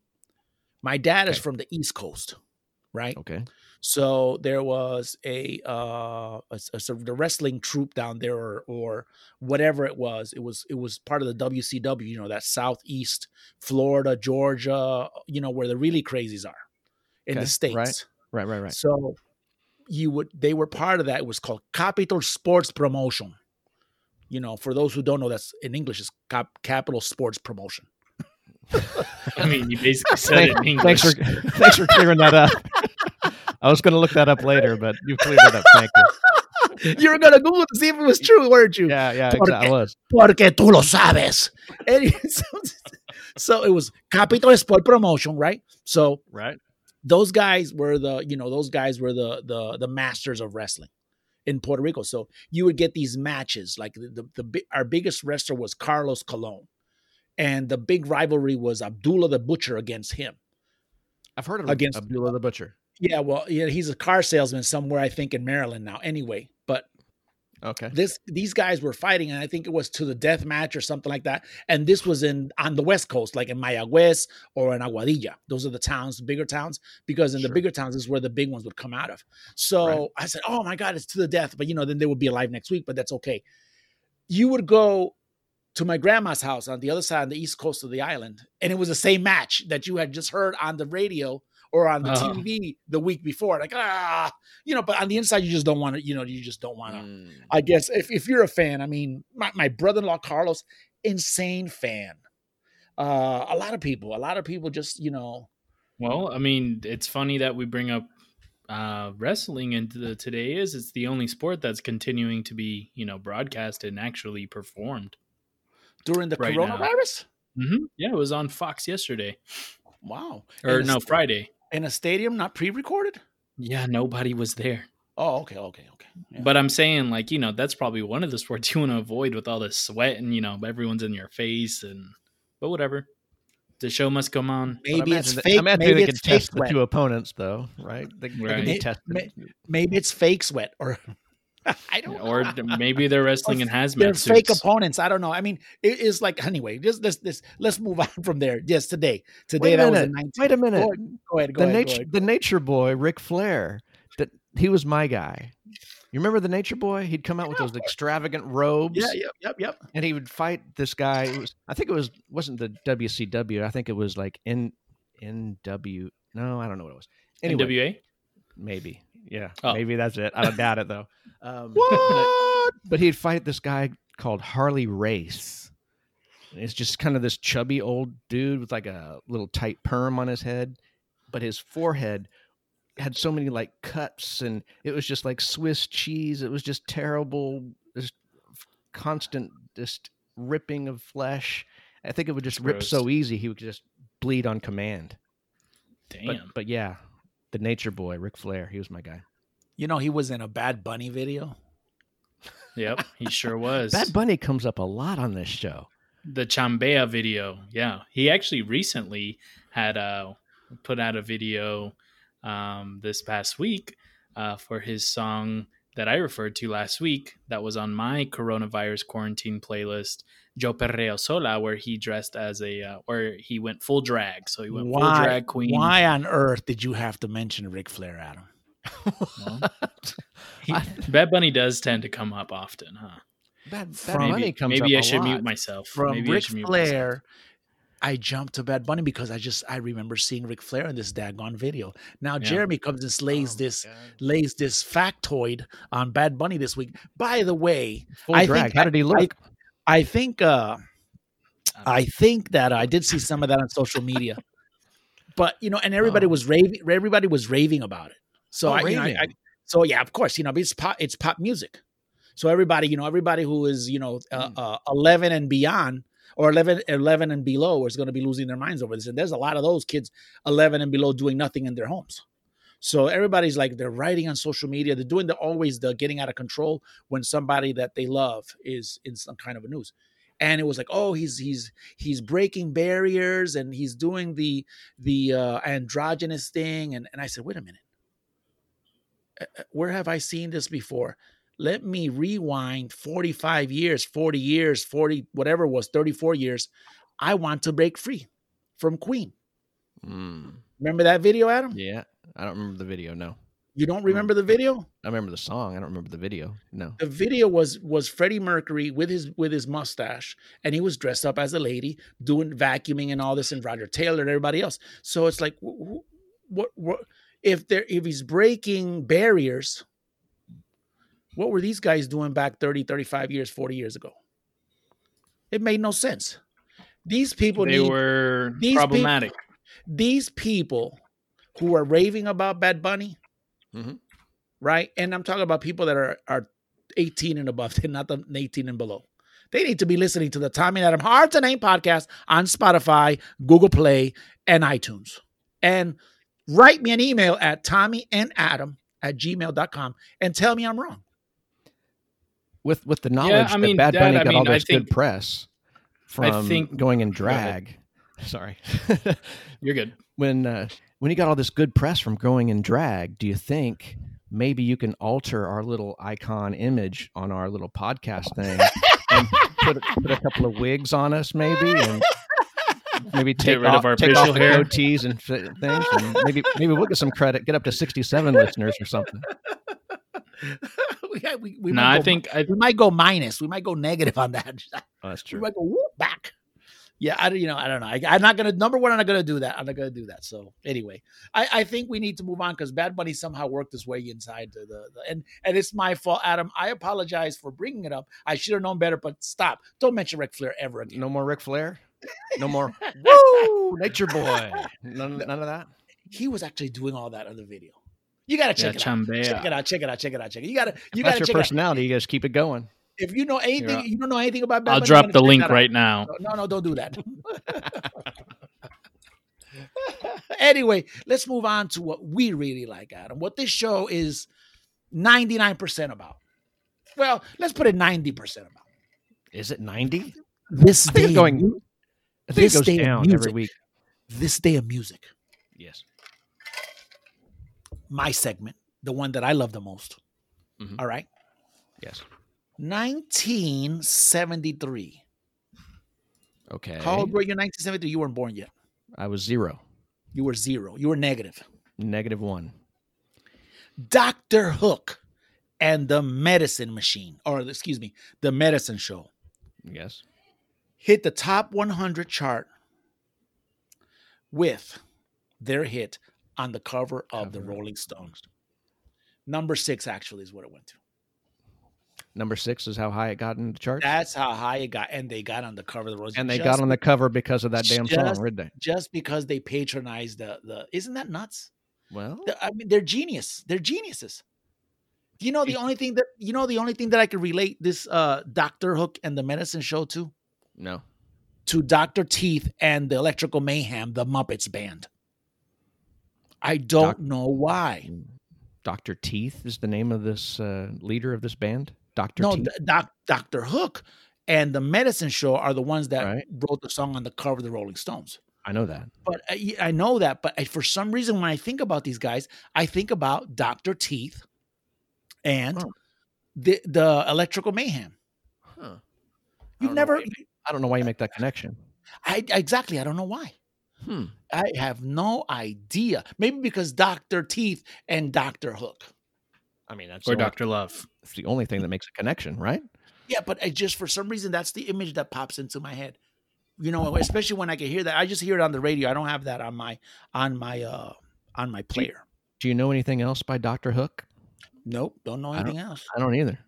My dad is Okay. from the east coast, right? Okay. So there was a uh a, a sort of the wrestling troupe down there or or whatever it was. It was it was part of the WCW, you know, that southeast Florida, Georgia, you know, where the really crazies are in Okay, the states. right. Right, right, right. So you would they were part of that. It was called Capitol Sports Promotion. You know, for those who don't know, that's in English is Cap- Capitol Sports Promotion. I mean, you basically said it in English. Thanks for thanks for clearing that up. I was going to look that up later, but you cleared it up. Thank you. you were gonna Google to see if it was true, weren't you? Yeah, yeah, Porque- exactly. I was. Porque tú lo sabes. And so, so it was Capitol Sport Promotion, right? So Right. Those guys were the you know those guys were the the the masters of wrestling in Puerto Rico. So you would get these matches like the the, the our biggest wrestler was Carlos Colon, and the big rivalry was Abdullah the Butcher against him. I've heard of Against- Abdullah the Butcher. Yeah, well, yeah, he's a car salesman somewhere I think in Maryland now. Anyway, Okay. this these guys were fighting and i think it was to the death match or something like that and this was in on the west coast like in mayagüez or in aguadilla those are the towns bigger towns because in the bigger towns is where the big ones would come out of so Right. i said oh my god it's to the death but you know then they would be alive next week but that's okay you would go to my grandma's house on the other side on the east coast of the island and it was the same match that you had just heard on the radio or on the Oh. tv the week before like ah you know but on the inside you just don't want to you know you just don't want to Mm. I guess if, if you're a fan, I mean, my, my brother-in-law Carlos, insane fan. Uh, a lot of people, a lot of people just, you know, Well, I mean, it's funny that we bring up uh, wrestling into the today is it's the only sport that's continuing to be you know broadcast and actually performed. during the Right coronavirus. hmm Yeah, it was on Fox yesterday Wow. or no Friday. In a stadium, not pre-recorded. Yeah, nobody was there. Oh, okay, okay, okay. Yeah. But I'm saying, like, you know, that's probably one of the sports you want to avoid with all this sweat and, you know, everyone's in your face and, but whatever. The show must come on. Maybe it's that- fake. I imagine Maybe they it's can fake test the sweat. two opponents, though, right? They, they can Right. be May- tested. may- Maybe it's fake sweat, or I don't. Or d- maybe they're wrestling in hazmat they're fake suits. opponents. I don't know. I mean, it is like anyway. Just this, this. Let's move on from there. Yes, today, today Wait a that was the minute. 19th. Wait a minute. Go. Go ahead. Go the ahead, go nature, ahead. the nature boy, Ric Flair. That he was my guy. You remember the nature boy? He'd come out with those extravagant robes, Yeah. Yep. Yep. Yep. and he would fight this guy. It was, I think it was wasn't the WCW. I think it was like N NW. No, I don't know what it was. Anyway, NWA? maybe. Yeah, Oh. maybe that's it. I don't doubt it though. Um, What? but he'd fight this guy called Harley Race. And It's just kind of this chubby old dude with like a little tight perm on his head, but his forehead had so many like cuts, and it was just like Swiss cheese. It was just terrible, just constant, just ripping of flesh. I think it would just rip so easy he would just bleed on command. Damn. But but yeah, the Nature Boy, Ric Flair, he was my guy. You know, he was in a Bad Bunny video. yep, he sure was. Bad Bunny comes up a lot on this show. the Chambea video. Yeah, he actually recently had uh, put out a video um, this past week uh, for his song that I referred to last week. That was on my coronavirus quarantine playlist, "Yo Perreo Sola," where he dressed as a, uh, where he went full drag. So he went full Why? drag queen. Why on earth did you have to mention Ric Flair, Adam? Well, he- Bad Bunny does tend to come up often, huh? Bad, Bad From- Bunny Maybe, comes maybe up I a should lot. mute myself. From maybe I Ric should mute myself. Flair, I jumped to Bad Bunny because I just I remember seeing Ric Flair in this daggone video. Now Yeah. Jeremy comes and lays Oh, this God. lays this factoid on Bad Bunny this week. By the way, full I drag. think How did he look? I think uh I think that I did see some of that on social media. But you know, and everybody Oh. was raving everybody was raving about it. So Oh, I, you know, I. I so yeah, of course, you know, it's pop it's pop music. So everybody, you know, everybody who is, you know, uh, Mm. uh, 11 and beyond or 11, 11 and below is going to be losing their minds over this. And there's a lot of those kids 11 and below doing nothing in their homes. So everybody's like they're writing on social media. They're doing the always the getting out of control when somebody that they love is in some kind of a news. And it was like, oh, he's he's he's breaking barriers and he's doing the the uh, androgynous thing. And and I said, wait a minute, Uh, uh, where have I seen this before? Let me rewind 45 years, 40 years, 40 whatever it was, 34 years. I want to break free from Queen. Mm, Remember that video, Adam? yeah, I don't remember the video. No, You don't remember the video? I remember the song. I don't remember the video. No. The video was was Freddie Mercury with his with his mustache, and he was dressed up as a lady doing vacuuming and all this, and Roger Taylor and everybody else. So it's like, wh- wh- what what if there if he's breaking barriers? What were these guys doing back 30, 35 years, 40 years ago? It made no sense. These people They need were these people- problematic. these people who are raving about Bad Bunny, Mhm. right? And I'm talking about people that are are 18 and above, they're not the 18 and below. They need to be listening to the Tommy and Adam Hard to Name podcast on Spotify, Google Play, and iTunes. And write me an email at Tommy and Adam at gmail.com and tell me I'm wrong. With with the knowledge I mean, that Bad Dad, Bunny I got all mean, I this think- good press from think- going in Go drag. Sorry. You're good. when uh, when you got all this good press from going in drag, do you think maybe you can alter our little icon image on our little podcast thing and put, put a couple of wigs on us, maybe, and maybe take rid of off, our take facial off hair. goatees and fi- things, and maybe maybe we'll get some credit, get up to sixty-seven listeners or something. we, we, we No, might I go- think I, we might go minus. We might go negative on that. Oh, that's true. We might go whoop back. Yeah, I don't- you know I don't know. I, I'm not gonna number one. I'm not gonna do that. I'm not gonna do that. So anyway, I, I think we need to move on because Bad Bunny somehow worked his way inside the, the, the and and it's my fault, Adam. I apologize for bringing it up. I should have known better. But stop! Don't mention Ric Flair ever again. No more Ric Flair. No more. Woo, Nature Boy. None, none of that. He was actually doing all that on the video. You gotta yeah, check it out. Check it out. Check it out. Check it out. Check it. You gotta. You If that's gotta That's your check it out. personality. You guys keep it going. If you know anything, You're- don't know anything about Bad I'll Bunny, drop the link that out. right now. No, no, don't do that. anyway, let's move on to what we really like, Adam. What this show is 99% about. Well, let's put it 90% about. Is it ninety? This I day, going- of mu- I think This goes day of down music. every week. this day of music, Yes. my segment, the one that I love the most. Mhm. All right. Yes. 1973. Okay. How old were you in 1973? You weren't born yet. I was zero. You were zero. You were negative. Negative one. Dr. Hook and the Medicine Machine, or excuse me, the Medicine Show. Yes. hit the top 100 chart with their hit on the cover of the Rolling Stones. Number six, actually, is what it went to. Number six is how high it got in the charts. That's how high it got, and they got on the cover of the Rolling and they just, got on the cover because of that damn just- song, didn't they? just because they patronized the the. Isn't that nuts? Well, The- I mean, they're genius. They're geniuses. You know the only thing that you know the only thing that I could relate this uh Doctor Hook and the Medicine Show to no. to Doctor Teeth and the Electrical Mayhem, the Muppets band. I don't Doc- know why. Doctor Teeth is the name of this uh, leader of this band. Doctor No, Doc, Dr. Hook and the Medicine Show are the ones that Right. wrote the song on the cover of the Rolling Stones. I know that. But I know that. But I, for some reason, when I think about these guys, I think about Dr. Teeth and Oh. the, the Electrical Mayhem. Huh. You've don't never, why- I don't know why you make that connection. I exactly, I don't know why. Hmm. I have no idea. Maybe because Dr. Teeth and Dr. Hook. I mean, that's Or Doctor Love. It's the only thing that makes a connection, right? Yeah, but I just for some reason that's the image that pops into my head. You know, especially when I can hear that. I just hear it on the radio. I don't have that on my on my uh on my player. Do you know anything else by Doctor Hook? Nope, don't know I don't- anything else. I don't either.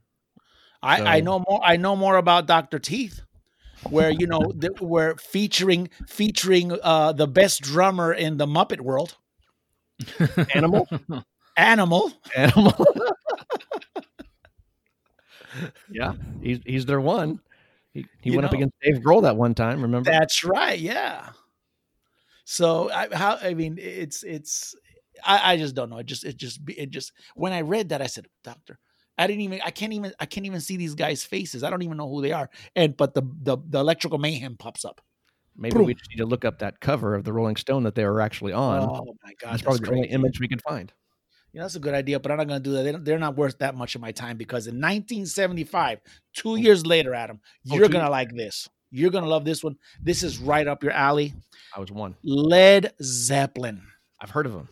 I, I know more. I know more about Doctor Teeth, where you know the, where featuring featuring uh the best drummer in the Muppet world, Animal. Animal. Animal. yeah, he's he's their one. He, he went up against Dave Grohl that one time. Remember? That's right. Yeah. So I how I mean it's it's I, I just don't know. It just it just it just when I read that I said, Doctor, I didn't even I can't even I can't even see these guys' faces. I don't even know who they are. And but the the, the electrical mayhem pops up. Maybe Boom. we just need to look up that cover of the Rolling Stone that they were actually on. Oh my god, that's probably the only image we could find. Yeah, that's a good idea, but I'm not going to do that. They they're not worth that much of my time because in 1975, two oh. years later, Adam, Oh, you're two going to like this. You're going to love this one. This is right up your alley. I was one. Led Zeppelin. I've heard of them.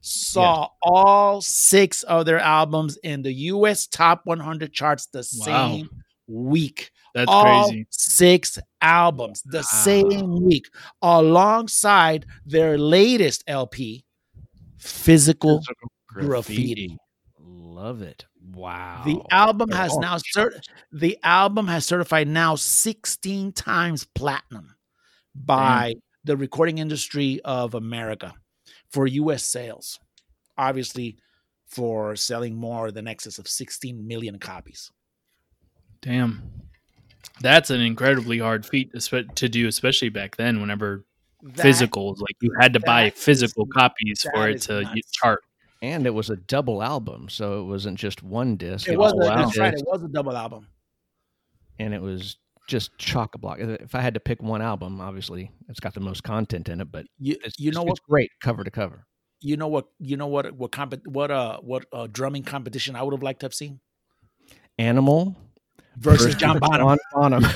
saw all six of their albums in the US top 100 charts the Wow. same week. That's all crazy. six albums the same week alongside their latest LP, Physical Graffiti. Love it. Wow. The album has all now cert- the album has certified now 16 times platinum by the recording industry of America for US sales. Obviously for selling more than excess of 16 million copies. Damn. That's an incredibly hard feat to do, especially back then. Whenever That- physical, like you had to buy physical is- copies for it to nuts. chart. And it was a double album, so it wasn't just one disc. It was a, two that's right, it was a double album. and it was just chock a block. If I had to pick one album, obviously it's got the most content in it, but You, it's, you know it's what great cover to cover. you know what you know what what comp- what uh what uh drumming competition I would have liked to have seen Animal versus John Bonham. John Bonham.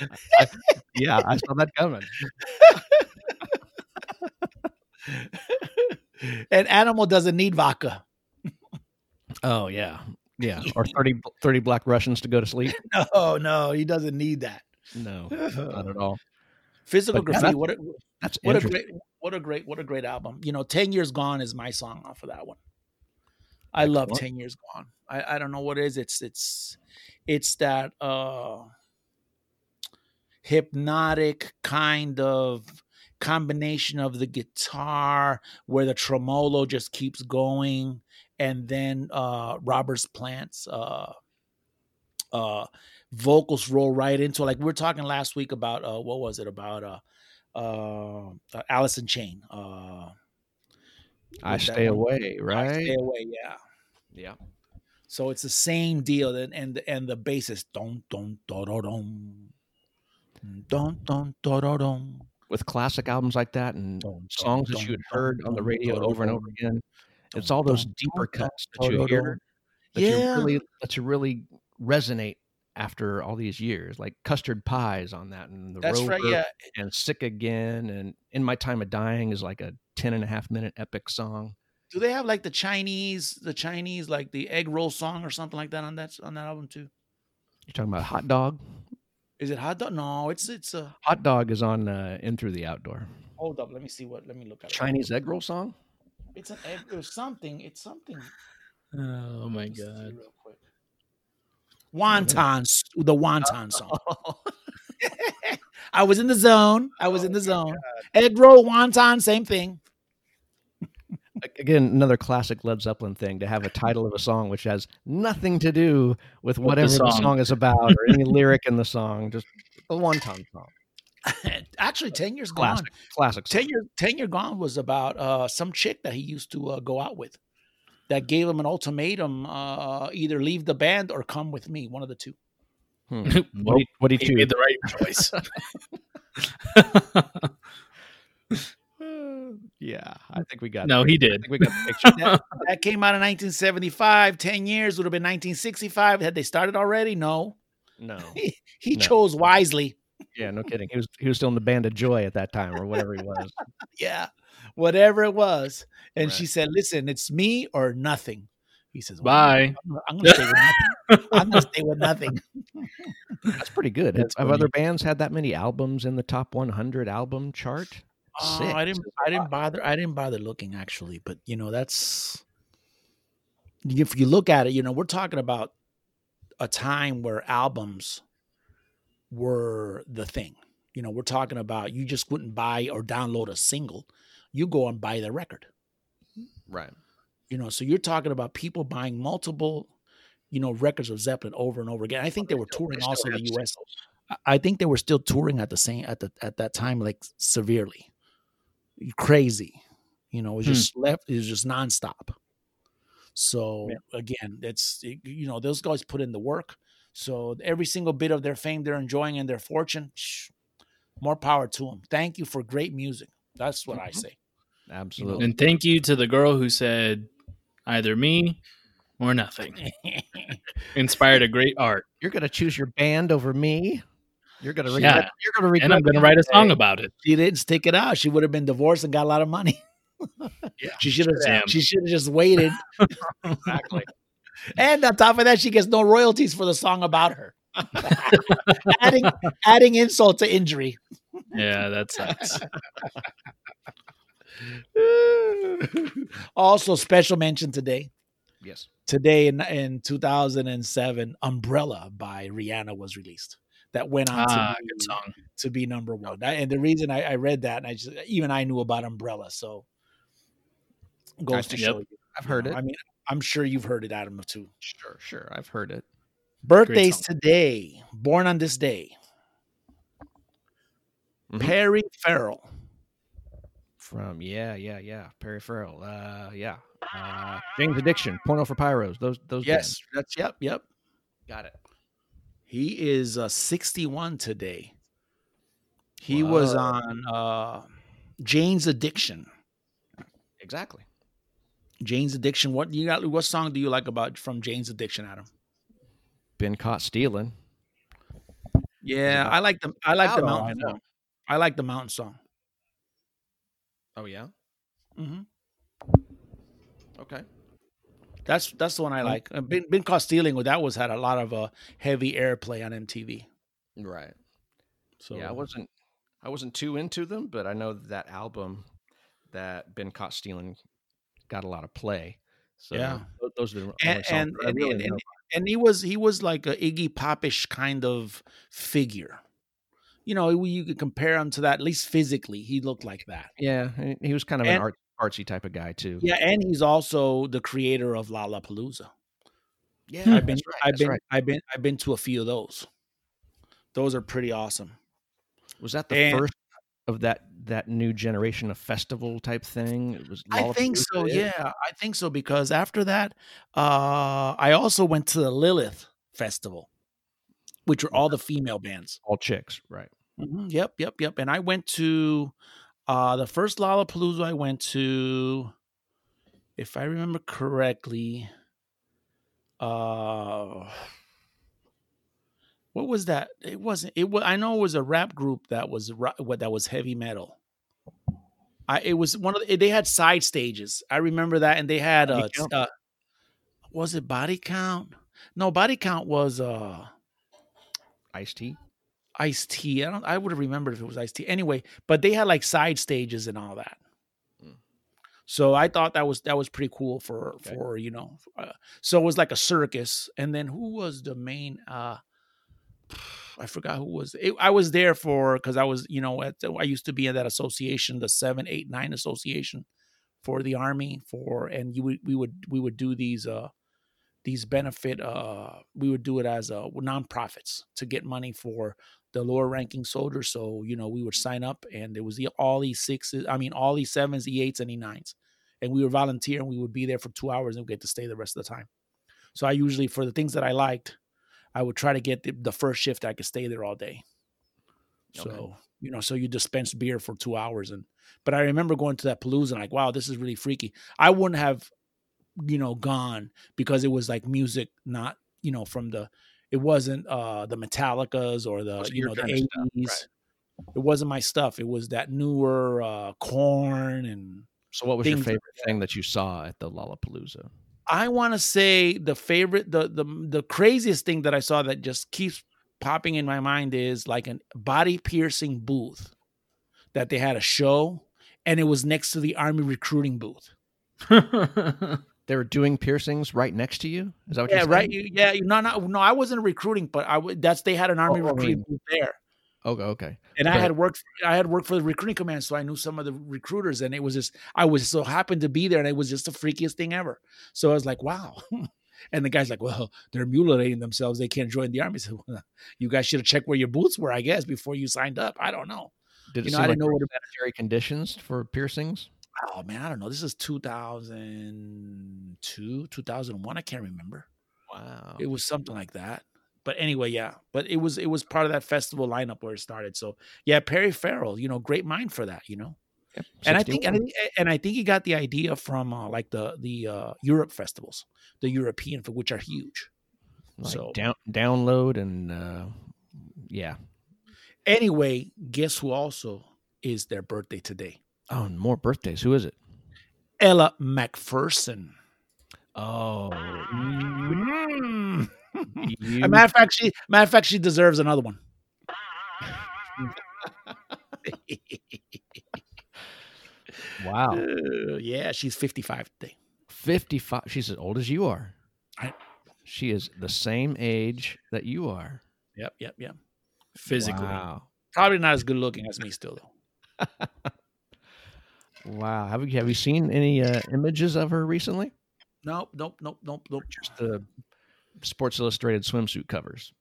yeah, I saw that coming. and Animal doesn't need vodka. Oh yeah, yeah. Or 30, 30 black Russians to go to sleep. No, no, he doesn't need that. No, not at all. Physical But graffiti. What a, That's what a great what a great what a great album. You know, Ten Years Gone is my song off of that one. I love. Ten Years Gone. I, I don't know what it is. It's it's it's that uh hypnotic kind of combination of the guitar where the tremolo just keeps going and then uh Robert's Plant's uh uh vocals roll right into like we are talking last week about uh what was it about uh uh, uh Alice in Chain uh I stay one- away, I right? Stay away yeah. Yeah. so it's the same deal and and the, and the bass is don don do do don don don do do don With classic albums like that and songs that you had heard on the radio over and over again, it's all those deeper cuts that you hear that Yeah. you really that you really resonate after all these years, like Custard Pies on that and the that's Rover right yeah and Sick Again and In My Time of Dying is like a 10 and a half minute epic song. do they have like the Chinese the Chinese like the egg roll song or something like that on that on that album too You're talking about Hot Dog? Is it hot dog no it's it's a Hot Dog is on uh, In Through the Outdoor. hold up let me see what let me look at it. Chinese egg roll song? it's an egg or something it's something Oh my Let me see god. real quick. Wonton, the wonton song. I was in the zone. I was in the zone. Egg roll, wonton, same thing. Again, another classic Led Zeppelin thing to have a title of a song which has nothing to do with the whatever the song. song is about or any lyric in the song, just a one time song. Actually, ten years gone. Classic. Classic. Ten year, ten year gone was about uh, some chick that he used to uh, go out with, that gave him an ultimatum: uh, either leave the band or come with me. One of the two. Hmm. What do you, what do you he choose? made the right choice. yeah, I think we got. no, he I did. think we got the picture. That, that came out in 1975. Ten years would have been 1965. Had they started already? No. no, He, he No. chose wisely. yeah, no kidding. He was he was still in the band of Joy at that time or whatever he was. yeah, whatever it was. And Right. she said, "Listen, it's me or nothing." He says, well, Bye. I'm gonna- I'm gonna stay with nothing. I'm gonna stay with nothing." That's pretty good. That's Have funny. other bands had that many albums in the top 100 album chart? Oh, Six I didn't. I didn't bother. I didn't bother looking actually, but you know that's. If you look at it, you know we're talking about a time where albums were the thing. You know, we're talking about you just wouldn't buy or download a single; you go and buy the record. Right. You know, so you're talking about people buying multiple, you know, records of Zeppelin over and over again. I think they were touring also in the U.S. I- I think they were still touring at the same at the at that time, like severely, crazy. You know, it was Hmm. just left. It was just nonstop. So again, it's you know those guys put in the work. So every single bit of their fame they're enjoying and their fortune, shh, more power to them. Thank you for great music. That's what I Mhm. say. Absolutely. And thank you to the girl who said either me or nothing. Inspired a great art. You're going to choose your band over me? You're gonna Yeah. regret. You're gonna regret. and I'm going to write a song about it. She didn't stick it out. She would have been divorced and got a lot of money. Yeah, she should have. She should have just waited. Exactly. and on top of that, she gets no royalties for the song about her. adding adding insult to injury. Yeah, that sucks. also, special mention today. Yes. Today in in 2007, "Umbrella" by Rihanna was released. That went on ah, to, be, song. to be number one. That- and the reason I, I read that, and I just even I knew about "Umbrella," so goes to Yep. you. I've you heard know, it. I mean, I'm sure you've heard it, Adam, too. Sure, sure. I've heard it. Birthdays today, born on this day. Mhm. Perry Farrell. From yeah, yeah, yeah. Perry Farrell. Uh, yeah. Uh, Jane's Addiction. Porno for Pyros. Those those. Yes, that's yep, yep. got it. He is uh, 61 today. He was on uh, Jane's Addiction. Exactly. Jane's Addiction. What you got? What song do you like about from Jane's Addiction, Adam? Been caught stealing. Yeah, I like the I like the Out mountain I song. I like the mountain song. Oh yeah. Mm-hmm. Okay. That's that's the one I like. Uh, Been, been caught stealing. Well, that was had a lot of uh, heavy airplay on MTV. Right. So yeah, I wasn't. I wasn't too into them, but I know that album that been caught stealing got a lot of play. So Yeah. those are the and and really and, and, and he was he was like a Iggy Popish kind of figure. You know, you could compare him to that. At least physically, he looked like that. yeah, he- he was kind of and- an art, artsy type of guy too. Yeah, and he's also the creator of Lollapalooza. yeah. I've been, right, I've been, right. I've been, I've been to a few of those. Those are pretty awesome. Was that the and- first of that that new generation of festival type thing? It was. I think so. Yeah, I think so because after that, uh, I also went to the Lilith Festival, which were all the female bands. all chicks, right? Mhm, Yep, yep, yep. And I went to uh the first Lollapalooza I went to, if I remember correctly, uh what was that? It wasn't it was I know it was a rap group that was what that was heavy metal. I it was one of the, they had side stages. I remember that and they had Body uh, was it body count? No, body count was uh Ice T. Ice T. I don't. I would have remembered if it was Ice T. Anyway, but they had like side stages and all that. Mm. So I thought that was that was pretty cool for Okay. for you know. Uh, so it was like a circus, and then who was the main? uh I forgot who was. It, I was there for because I was you know at I used to be in that association, the seven, eight, nine association for the army for, and you would we would we would do these uh these benefit uh we would do it as a uh nonprofits to get money for the lower ranking soldiers so you know we would sign up and it was the, all these sixes i mean all these sevens e eights and e nines and we would volunteer and we would be there for two hours and we get to stay the rest of the time. So i usually for the things that i liked i would try to get the, the first shift i could stay there all day. So you know so you dispense beer for two hours and but i remember going to that palooza and like wow this is really freaky. I wouldn't have you know gone because it was like music not you know from the it wasn't uh the metallicas or the you know the 80s stuff, it wasn't my stuff. It was that newer uh Korn and So, what was your Things like favorite thing that you saw at the Lollapalooza? i want to say the favorite the the the craziest thing that i saw that just keeps popping in my mind is like a body piercing booth that they had a show and it was next to the army recruiting booth They were doing piercings right next to you. Is that what yeah, right. You, yeah, you, no, no, no. I wasn't recruiting, but I that's they had an army Oh, oh recruiting oh. mean- there, Okay, okay. and I had worked. I had worked for the recruiting command, so I knew some of the recruiters, and it was just I was so happened to be there, and it was just the freakiest thing ever. So I was like, wow. And the guy's like, well, they're mutilating themselves. They can't join the army. So well, you guys should have checked where your boots were, I guess, before you signed up. I don't know. Did it You know, seem I like didn't know what sanitary conditions for piercings? Oh man, I don't know. This is 2002, 2001. I can't remember. Wow. it was something like that but anyway yeah but it was it was part of that festival lineup where it started so yeah perry farrell you know great mind for that you know Yep, and i think and I, think- and I think he got the idea from uh, like the the uh europe festivals the european which are huge like so- down, download and uh, yeah, Anyway, guess who also is their birthday today? Oh, and more birthdays. Who is it? Elle Macpherson. Oh, Mm. you- matter of fact, she matter of fact she deserves another one. wow. Uh, yeah, she's 55 today. 55. She's as old as you are. I- She is the same age that you are. Yep, yep, yep. Physically. Wow. Probably not as good looking as me still though. Wow. Have you have you seen any uh, images of her recently? Nope, nope, nope, nope, nope. Just the Sports Illustrated swimsuit covers.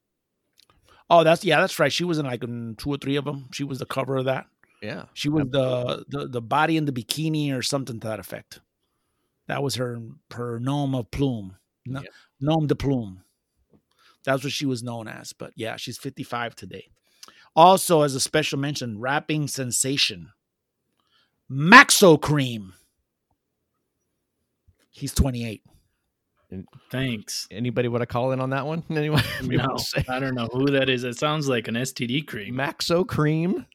Oh, that's yeah, that's right. She was in like in two or three of them. She was the cover of that. Yeah. She was the the the body in the bikini or something to that effect. That was her her nom of plume, no, Yep. nom de plume. That's what she was known as. But yeah, she's 55 today. Also, as a special mention, rapping sensation, Maxo Kream. He's 28. Thanks. Anybody want to call in on that one? Anyone? No. I don't know who that is. It sounds like an STD cream. Maxo Kream.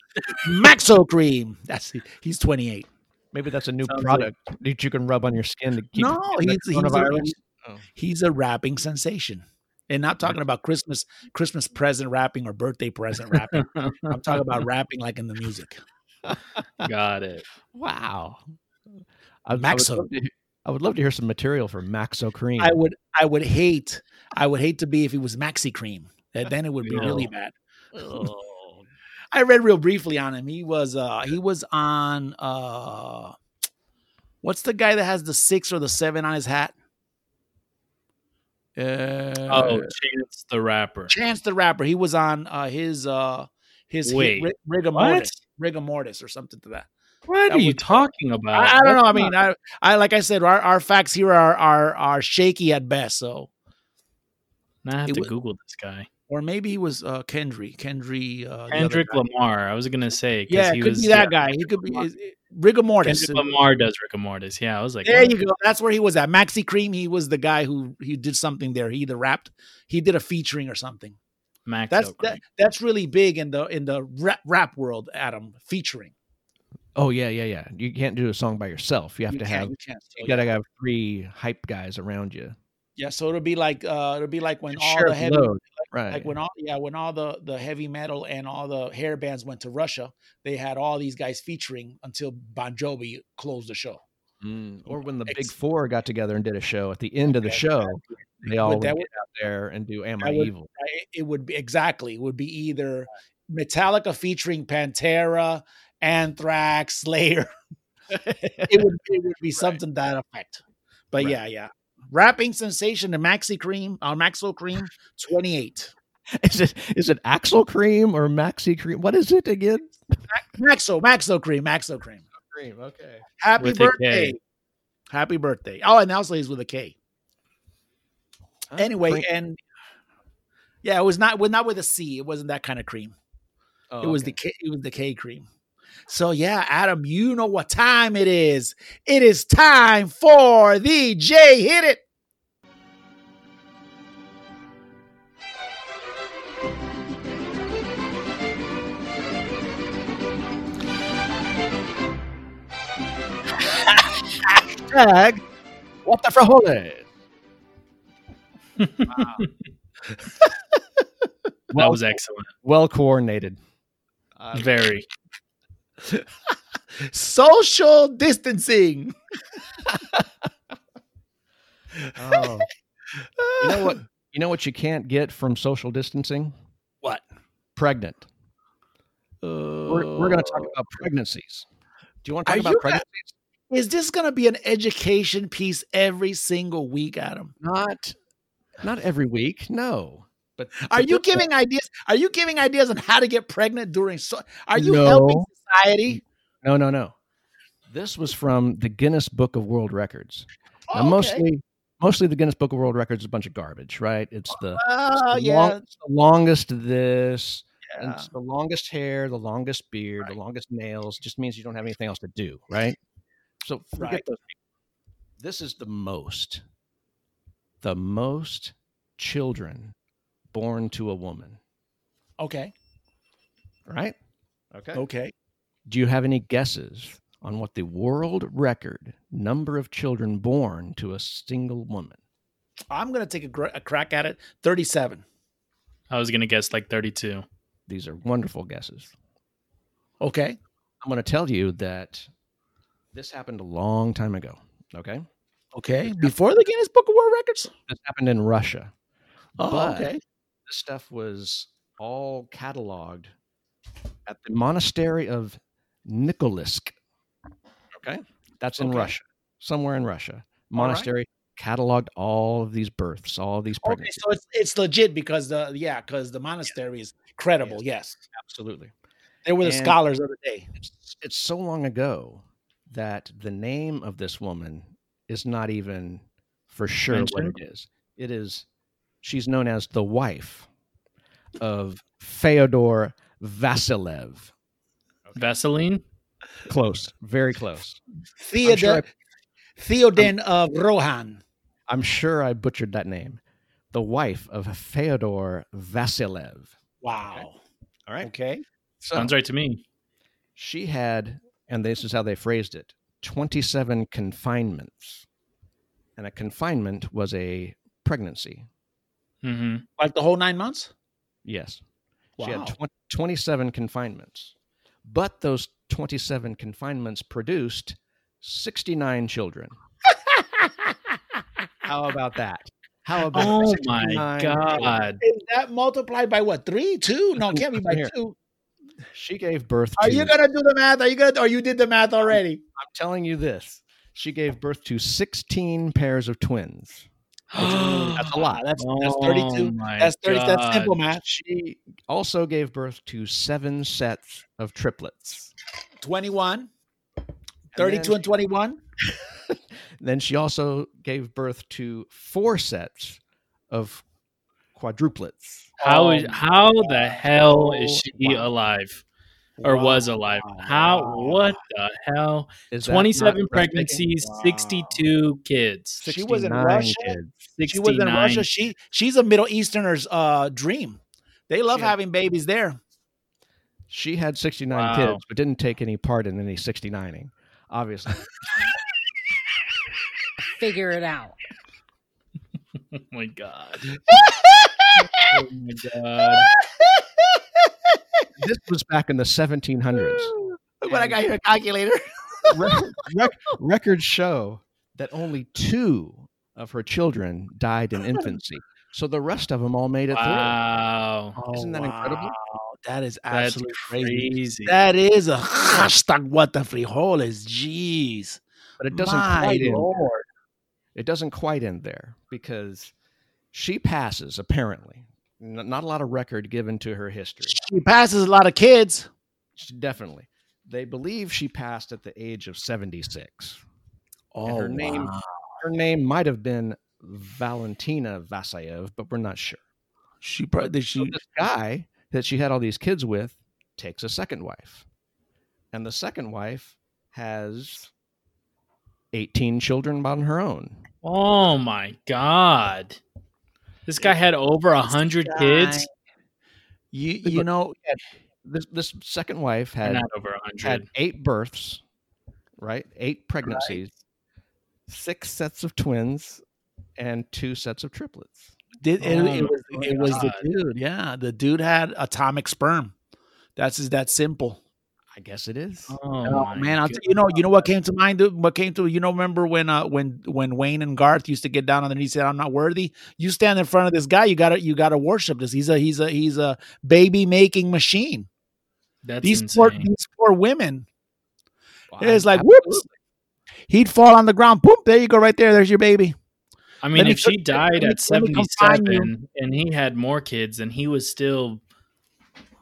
Maxo Kream. That's he's 28. Maybe that's a new Sounds like- product that you can rub on your skin to keep. No, he's, he's, a, Oh. he's a rapping sensation. And not talking about Christmas Christmas present rapping or birthday present rapping. I'm talking about rapping like in the music. Got it. Wow. I, I, would Maxo. to, I would love to hear some material for Maxo Kream. I would I would hate I would hate to be if he was Maxi Cream. Then then it would be really bad. Oh. I read real briefly on him. He was uh he was on uh what's the guy that has the six or the seven on his hat? Uh, Oh, Chance the Rapper. Chance the Rapper. He was on uh his uh his hit, Wait, Rig- rigor what? mortis, rigor mortis or something to that. What That are you was- talking about? I, I don't know. I mean, not- I, I like I said, our, our facts here are are are shaky at best. So, Now I have it to wa- Google this guy. or maybe he was uh Kendry, Kendry, uh, Kendrick. Lamar. I was gonna say, Yeah, he could was, be that uh, guy. He could be is- rigor mortis. Kendrick Lamar does and Mortis. Yeah, I was like, There you go. That's where he was at. Maxi Cream. He was the guy who he did something there. He either rapped, he did a featuring or something. Max That's that, that's really big in the in the rap, rap world. Adam featuring. Oh yeah, yeah, yeah. You can't do a song by yourself. You have You to have. you can't. So, You gotta have three hype guys around you. yeah. So it'll be like uh it'll be like when all the the heavy load. Right. like when all yeah when all the the heavy metal and all the hair bands went to Russia, they had all these guys featuring until Bon Jovi closed the show. Mm, or when the Big Four got together and did a show at the end of the show, they all would that get out there and do "Am I, would- Evil?" It would be exactly it would be either Metallica featuring Pantera, Anthrax, Slayer. it would it would be something to that effect. But Right. yeah, yeah. Rapping sensation and Maxi Cream uh, or Maxo Kream, 28. Is it is it Axel Cream or Maxi Cream? What is it again? Maxo, Maxo Kream, Maxo Kream. Cream. Okay. Happy With birthday. Happy birthday. Oh, and also he's with a K. Oh, anyway, and yeah, it was not with not with a C. It wasn't that kind of cream. Oh, it was the K, it was the K cream. So yeah, Adam, you know what time it is. It is time for the J hit it. Hashtag what the frijoles. that was excellent. Well coordinated. Uh, Very. Social distancing. Oh. you know what? You know what you can't get from social distancing? What? Pregnant. Oh. We're, we're going to talk about pregnancies. Do you want to talk about you pregnancies? Is this going to be an education piece every single week, Adam? Not, not every week. No. But Are you this- giving ideas? Are you giving ideas on how to get pregnant during? So, are you No. helping society? No, no, no. This was from the Guinness Book of World Records. Now, Oh, okay. mostly, mostly the Guinness Book of World Records is a bunch of garbage, right? It's the, Oh, the yeah. long- it's the longest this, yeah. it's the longest hair, the longest beard, the longest nails. Just means you don't have anything else to do, right? So forget Right. those. This is the most, the most children born to a woman. Okay. Right? Okay. Okay. Do you have any guesses on what the world record number of children born to a single woman? I'm gonna take a, gr- a crack at it. Thirty-seven. I was gonna guess like 32. These are wonderful guesses. Okay. I'm going to tell you that this happened a long time ago. Okay. Okay. Before the Guinness Book of World Records. This happened in Russia. Oh, But- okay. This stuff was all cataloged at the monastery of Nikolisk. Okay. That's in Okay. Russia, somewhere in Russia. Right. Monastery cataloged all of these births, all of these Okay, pregnancies. so it's it's legit because the yeah, because the monastery is credible. Yes, Absolutely. they were the And- scholars of the day. It's, it's so long ago that the name of this woman is not even for sure what it is. It is, she's known as the wife of Feodor Vasilev. Vaseline? Close, very close. Theodor sure Theoden of Rohan. I'm sure I butchered that name. The wife of Feodor Vasilev. Wow. All right. Okay. So Sounds right to me. she had, and this is how they phrased it 27 confinements. And a confinement was a pregnancy. hmm Like the whole nine months. Yes. She had tw- 27 confinements. But those 27 confinements produced 69 children. How about that? How about Oh my 69 children? god. Is that multiplied by what? Three, two? No, it can't be by two. She gave birth Are to you gonna do the math? Are you gonna? Or you did the math already? I'm telling you this. She gave birth to 16 pairs of twins. That's a lot. That's that's thirty-two. Oh that's thirty. That's simple math. She also gave birth to seven sets of triplets. 21, And 32 then and 21. Then she also gave birth to four sets of quadruplets. How is Oh how the hell is she wow. alive or was alive? How what the hell? Is that Twenty not seven breathtaking? pregnancies, Wow. sixty two kids. She was in Russia? kids. She was in Russia. She she's a Middle Easterner's uh dream. They love She had- having babies there. She had 69 Wow. kids, but didn't take any part in any 69ing, obviously. Figure it out. Oh my god. oh my god. this was back in the 1700s. Look what I got here, a calculator. Rec- rec- records show that only two of her children died in infancy. So the rest of them all made it Wow. Isn't that incredible? Oh, That is absolutely crazy. crazy. That is a hashtag what the frijoles. Jeez. But it doesn't My quite end. Lord. It doesn't quite end there because she passes apparently. N- not a lot of record given to her history. She passes a lot of kids. She- definitely. They believe she passed at the age of 76. Oh, her name- Her name might have been Valentina Vasayev, but we're not sure. She probably So she. this guy that she had all these kids with takes a second wife. And the second wife has 18 children on her own. Oh my god. This guy had over a hundred kids. You you know This this second wife had Not over a had eight births, right? Eight pregnancies, six sets of twins, and two sets of triplets. did it, Oh it was it was the dude. Yeah, the dude had atomic sperm. That's just that simple. I guess it is. Oh, Oh man, I'll God. t- you know, you know what came to mind? What came to you know? Remember when uh when when Wayne and Garth used to get down on their knees, and said, "I'm not worthy." You stand in front of this guy, you gotta you gotta worship this. He's a he's a he's a baby making machine. That's these insane. poor these poor women. Well, It's like absolutely. whoops. He'd fall on the ground. Boom! There you go, right there. There's your baby. I mean, Let me if she put- died me- at let me confine you. 77 and he had more kids and he was still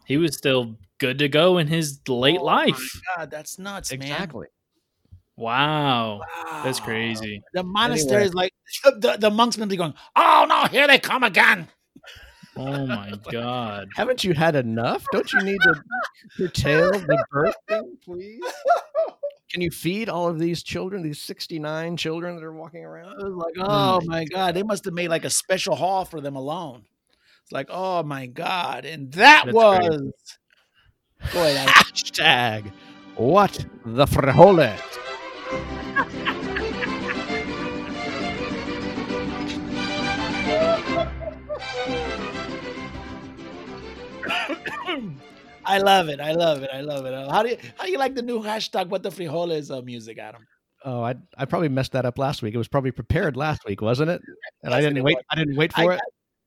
he was still good to go in his late Oh my life. God, that's nuts, man. exactly. Wow. That's crazy. The monastery is like the, the monks must be going, Oh no, here they come again. Oh my god. Haven't you had enough? Don't you need to curtail the birth thing, please? Can you feed all of these children, these 69 children that are walking around? I was like, hmm. oh my god, they must have made like a special hall for them alone. It's like, oh my god, and that That's was crazy. Ahead. Adam. Hashtag what the frijoles. I love it. I love it. I love it. How do you how do you like the new hashtag what the frijoles uh, music, Adam? Oh, I I probably messed that up last week. It was probably prepared last week, wasn't it? And I didn't wait. I didn't wait for got, it.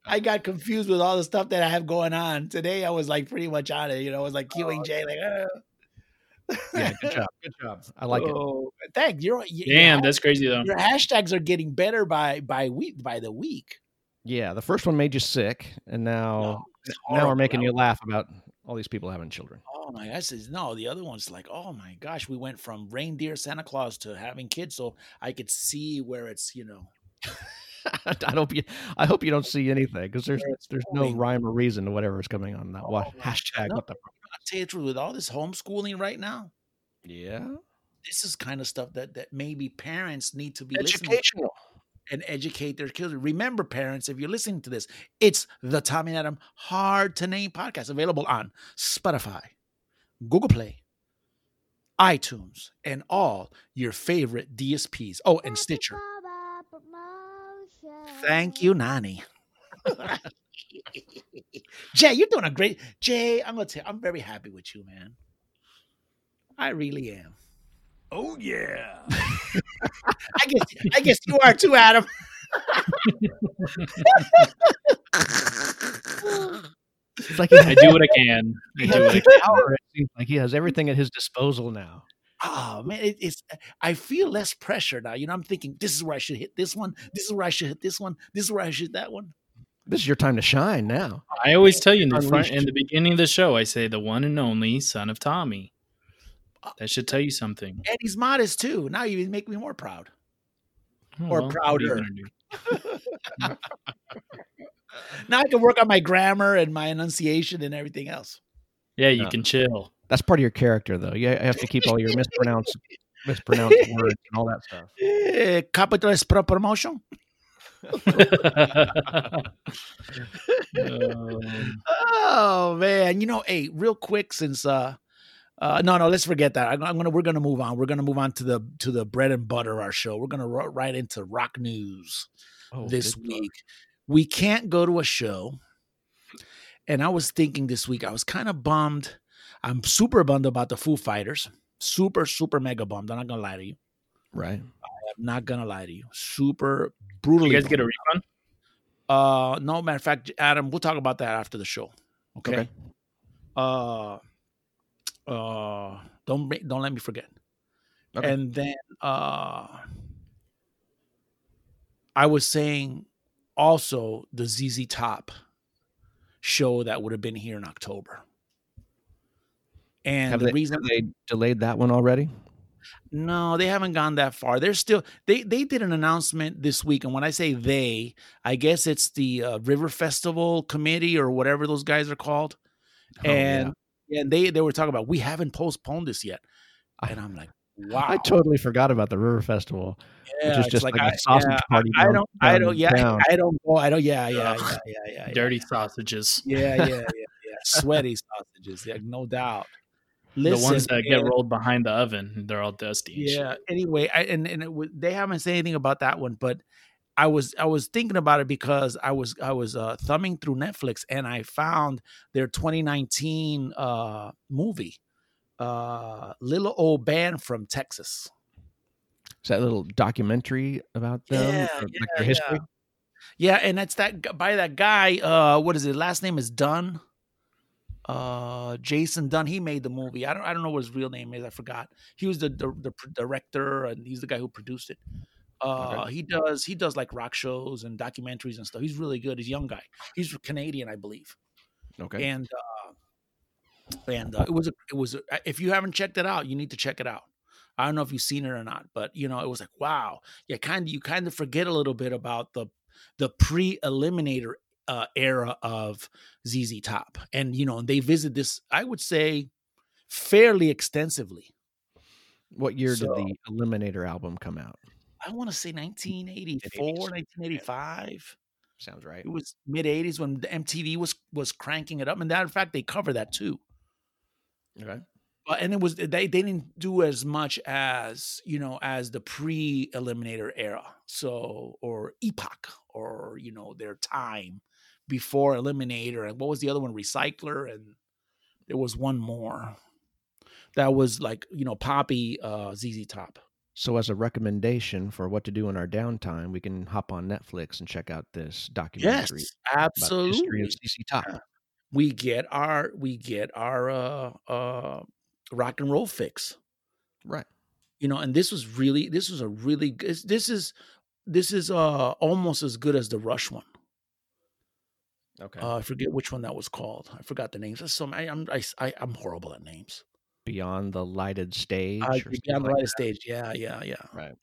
I got confused with all the stuff that I have going on. Today I was like pretty much on it. You know, I was like queuing Jay, like, uh. Yeah, good job. Good job. I like it. oh, Thanks. You're, you Damn, that's crazy though. your hashtags are getting better by by week by the week. Yeah, the first one made you sick, and now No, now we're making you laugh about all these people having children. Oh my gosh, it's- no, the other one's like, oh my gosh, we went from reindeer Santa Claus to having kids, so I could see where it's, you know, I hope you. I hope you don't see anything because there's it's there's no rhyme or reason to whatever's coming on that. Oh my hashtag? No. What the? I'll tell you the truth, with all this homeschooling right now, Yeah, this is kind of stuff that that maybe parents need to be listening educational. and educate their children. Remember, parents, if you're listening to this, it's the Tommy and Adam Hard to Name podcast available on Spotify, Google Play, iTunes, and all your favorite DSPs. Oh, and Stitcher. Thank you, Nani. Jay, you're doing a great. Jay, I'm gonna tell. I'm very happy with you, man. I really am. Oh yeah. I guess. I guess you are too, Adam. It's like he, I do what I can. I do what I can. It seems like he has everything at his disposal now. Oh man, it, it's. Uh, I feel less pressure now. You know, I'm thinking this is where I should hit this one. This is where I should hit this one. This is where I should hit that one. This is your time to shine now. I always tell you in the front in the beginning of the show, I say the one and only son of Tommy. Uh, that should tell you something. And he's modest too. Now you make me more proud. Oh, Or well, what are you prouder. Now I can work on my grammar and my enunciation and everything else. Yeah, you No. can chill. That's part of your character, though. You have to keep all your mispronounced mispronounced words and all that stuff. Eh, capital is pro promotion. Um, Oh man, you know, hey, real quick, since uh, uh, no, no, let's forget that. I'm, I'm gonna, we're gonna move on. We're gonna move on to the to the bread and butter our show. We're gonna ro- right into rock news Oh, this good week. We can't go to a show, and I was thinking this week. I was kind of bummed. I'm super bummed about the Foo Fighters. Super, super mega bummed. I'm not gonna lie to you. Right. I'm not gonna lie to you. Super brutally. you guys get a bummed. refund? Uh, no, matter of fact, Adam, we'll talk about that after the show. Okay. Okay. Uh, uh, don't bring- don't let me forget. Okay. And then uh, I was saying also the ZZ Top show that would have been here in October. And Have the they, reason have they delayed that one already? no, they haven't gone that far. They're still they they did an announcement this week, and when I say they, I guess it's the uh, River Festival Committee or whatever those guys are called. Oh, and and they they were talking about we haven't postponed this yet, I- and I'm like, wow, I totally forgot about the River Festival, yeah, which is it's just like, I, a sausage yeah, party. I down- don't, I don't, yeah, down. I don't go, I don't, yeah, yeah, Ugh. yeah, yeah, yeah, yeah. Dirty sausages. yeah, yeah, yeah, yeah, sweaty sausages, yeah, no doubt. Listen, the ones that get man, rolled behind the oven, they're all dusty. yeah shit. anyway I, and and it, wa- they haven't said anything about that one but i was i was thinking about it because i was i was uh thumbing through netflix and i found their 2019 uh movie uh little old band from texas Is that little documentary about them, Yeah, or, like yeah, their history? yeah and that's that by that guy uh what is it last name is dunn uh jason dunn he made the movie. I don't i don't know what his real name is i forgot. He was the the, the director and he's the guy who produced it. Uh he does he does like rock shows and documentaries and stuff. He's really good. He's a young guy. He's canadian i believe. Okay. and uh and uh, it was a, it was a, if you haven't checked it out you need to check it out. I don't know if you've seen it or not but you know it was like wow. Yeah kind of you kind of forget a little bit about the the pre-eliminator uh, era of ZZ Top, and you know they visit this. I would say fairly extensively. what year so- did the Eliminator album come out? I want to say 1984, 1985. Sounds right. It was mid 80s when the MTV was was cranking it up, and that in fact they cover that too. Okay. But and it was they they didn't do as much as you know as the pre Eliminator era, so or Epoch or you know their time before Eliminator and what was the other one Recycler and there was one more that was like you know Poppy uh ZZ Top. So, as a recommendation for what to do in our downtime, we can hop on Netflix and check out this documentary Yes, about the history absolutely. of ZZ Top. Yeah. We get our we get our uh uh rock and roll fix. Right. you know and this was really this was a really good this is this is uh almost as good as the rush one Okay. uh i forget which one that was called. I forgot the names. So I, i'm I, I, i'm horrible at names. Beyond the lighted stage. uh, or yeah, something on the like stage. Yeah yeah yeah. Right.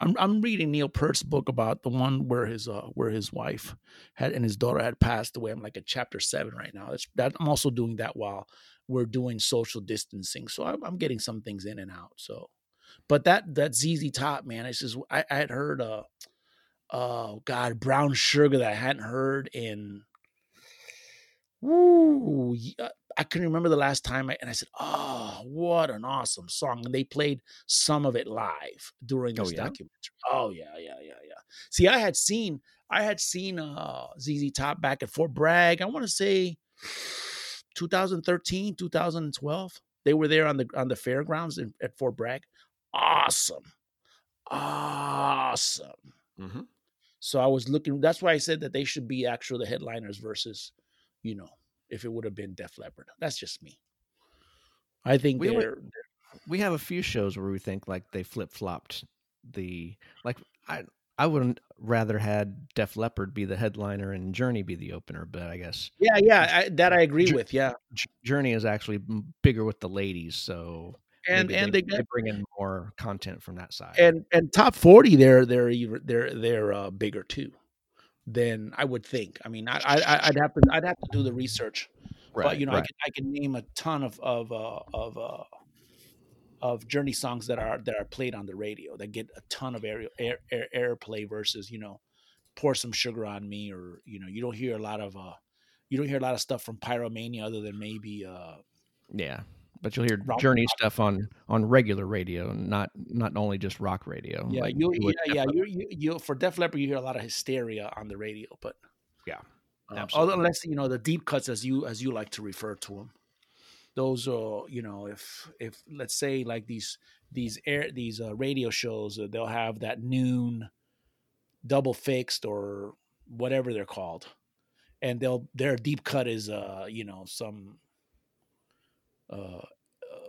i'm i'm reading neil peart's book about the one where his uh where his wife had and his daughter had passed away. I'm like at chapter seven right now. That's that i'm also doing that while we're doing social distancing. So i'm, I'm getting some things in and out so. But that that ZZ Top man, it's just I, I had heard uh oh god brown sugar that I hadn't heard in woo uh, I couldn't remember the last time I, and I said oh what an awesome song and they played some of it live during Oh, yeah? documentary oh yeah yeah yeah yeah see I had seen I had seen uh ZZ Top back at Fort Bragg I want to say 2013 2012 they were there on the on the fairgrounds in, at Fort Bragg awesome awesome Mhm. so I was looking. That's why I said that they should be actual the headliners versus, you know, if it would have been Def Leppard. That's just me. I think We We have a few shows where we think like they flip flopped the like I I wouldn't rather had Def Leppard be the headliner and Journey be the opener, but I guess yeah, yeah. I, that I agree Ju- with. Yeah, Journey is actually bigger with the ladies, so and and they, they, got bring in more content from that side. and and top forty, they're they're they're they're uh, bigger too. Than I would think. I mean, I, I I'd have to I'd have to do the research. but you know, I can I can name a ton of of uh, of uh, of Journey songs that are that are played on the radio that get a ton of air air, air airplay versus you know, pour some sugar on me or you know you don't hear a lot of uh you don't hear a lot of stuff from Pyromania other than maybe uh yeah, but you'll hear Rock- Journey stuff on on regular radio, not not only just rock radio. yeah like you you yeah, yeah you you you for Def Leppard you hear a lot of hysteria on the radio but Yeah, uh, unless you know the deep cuts as you as you like to refer to them those are you know if if let's say like these these air these uh, radio shows uh, they'll have that noon double fixed or whatever they're called and they'll their deep cut is uh you know some uh, uh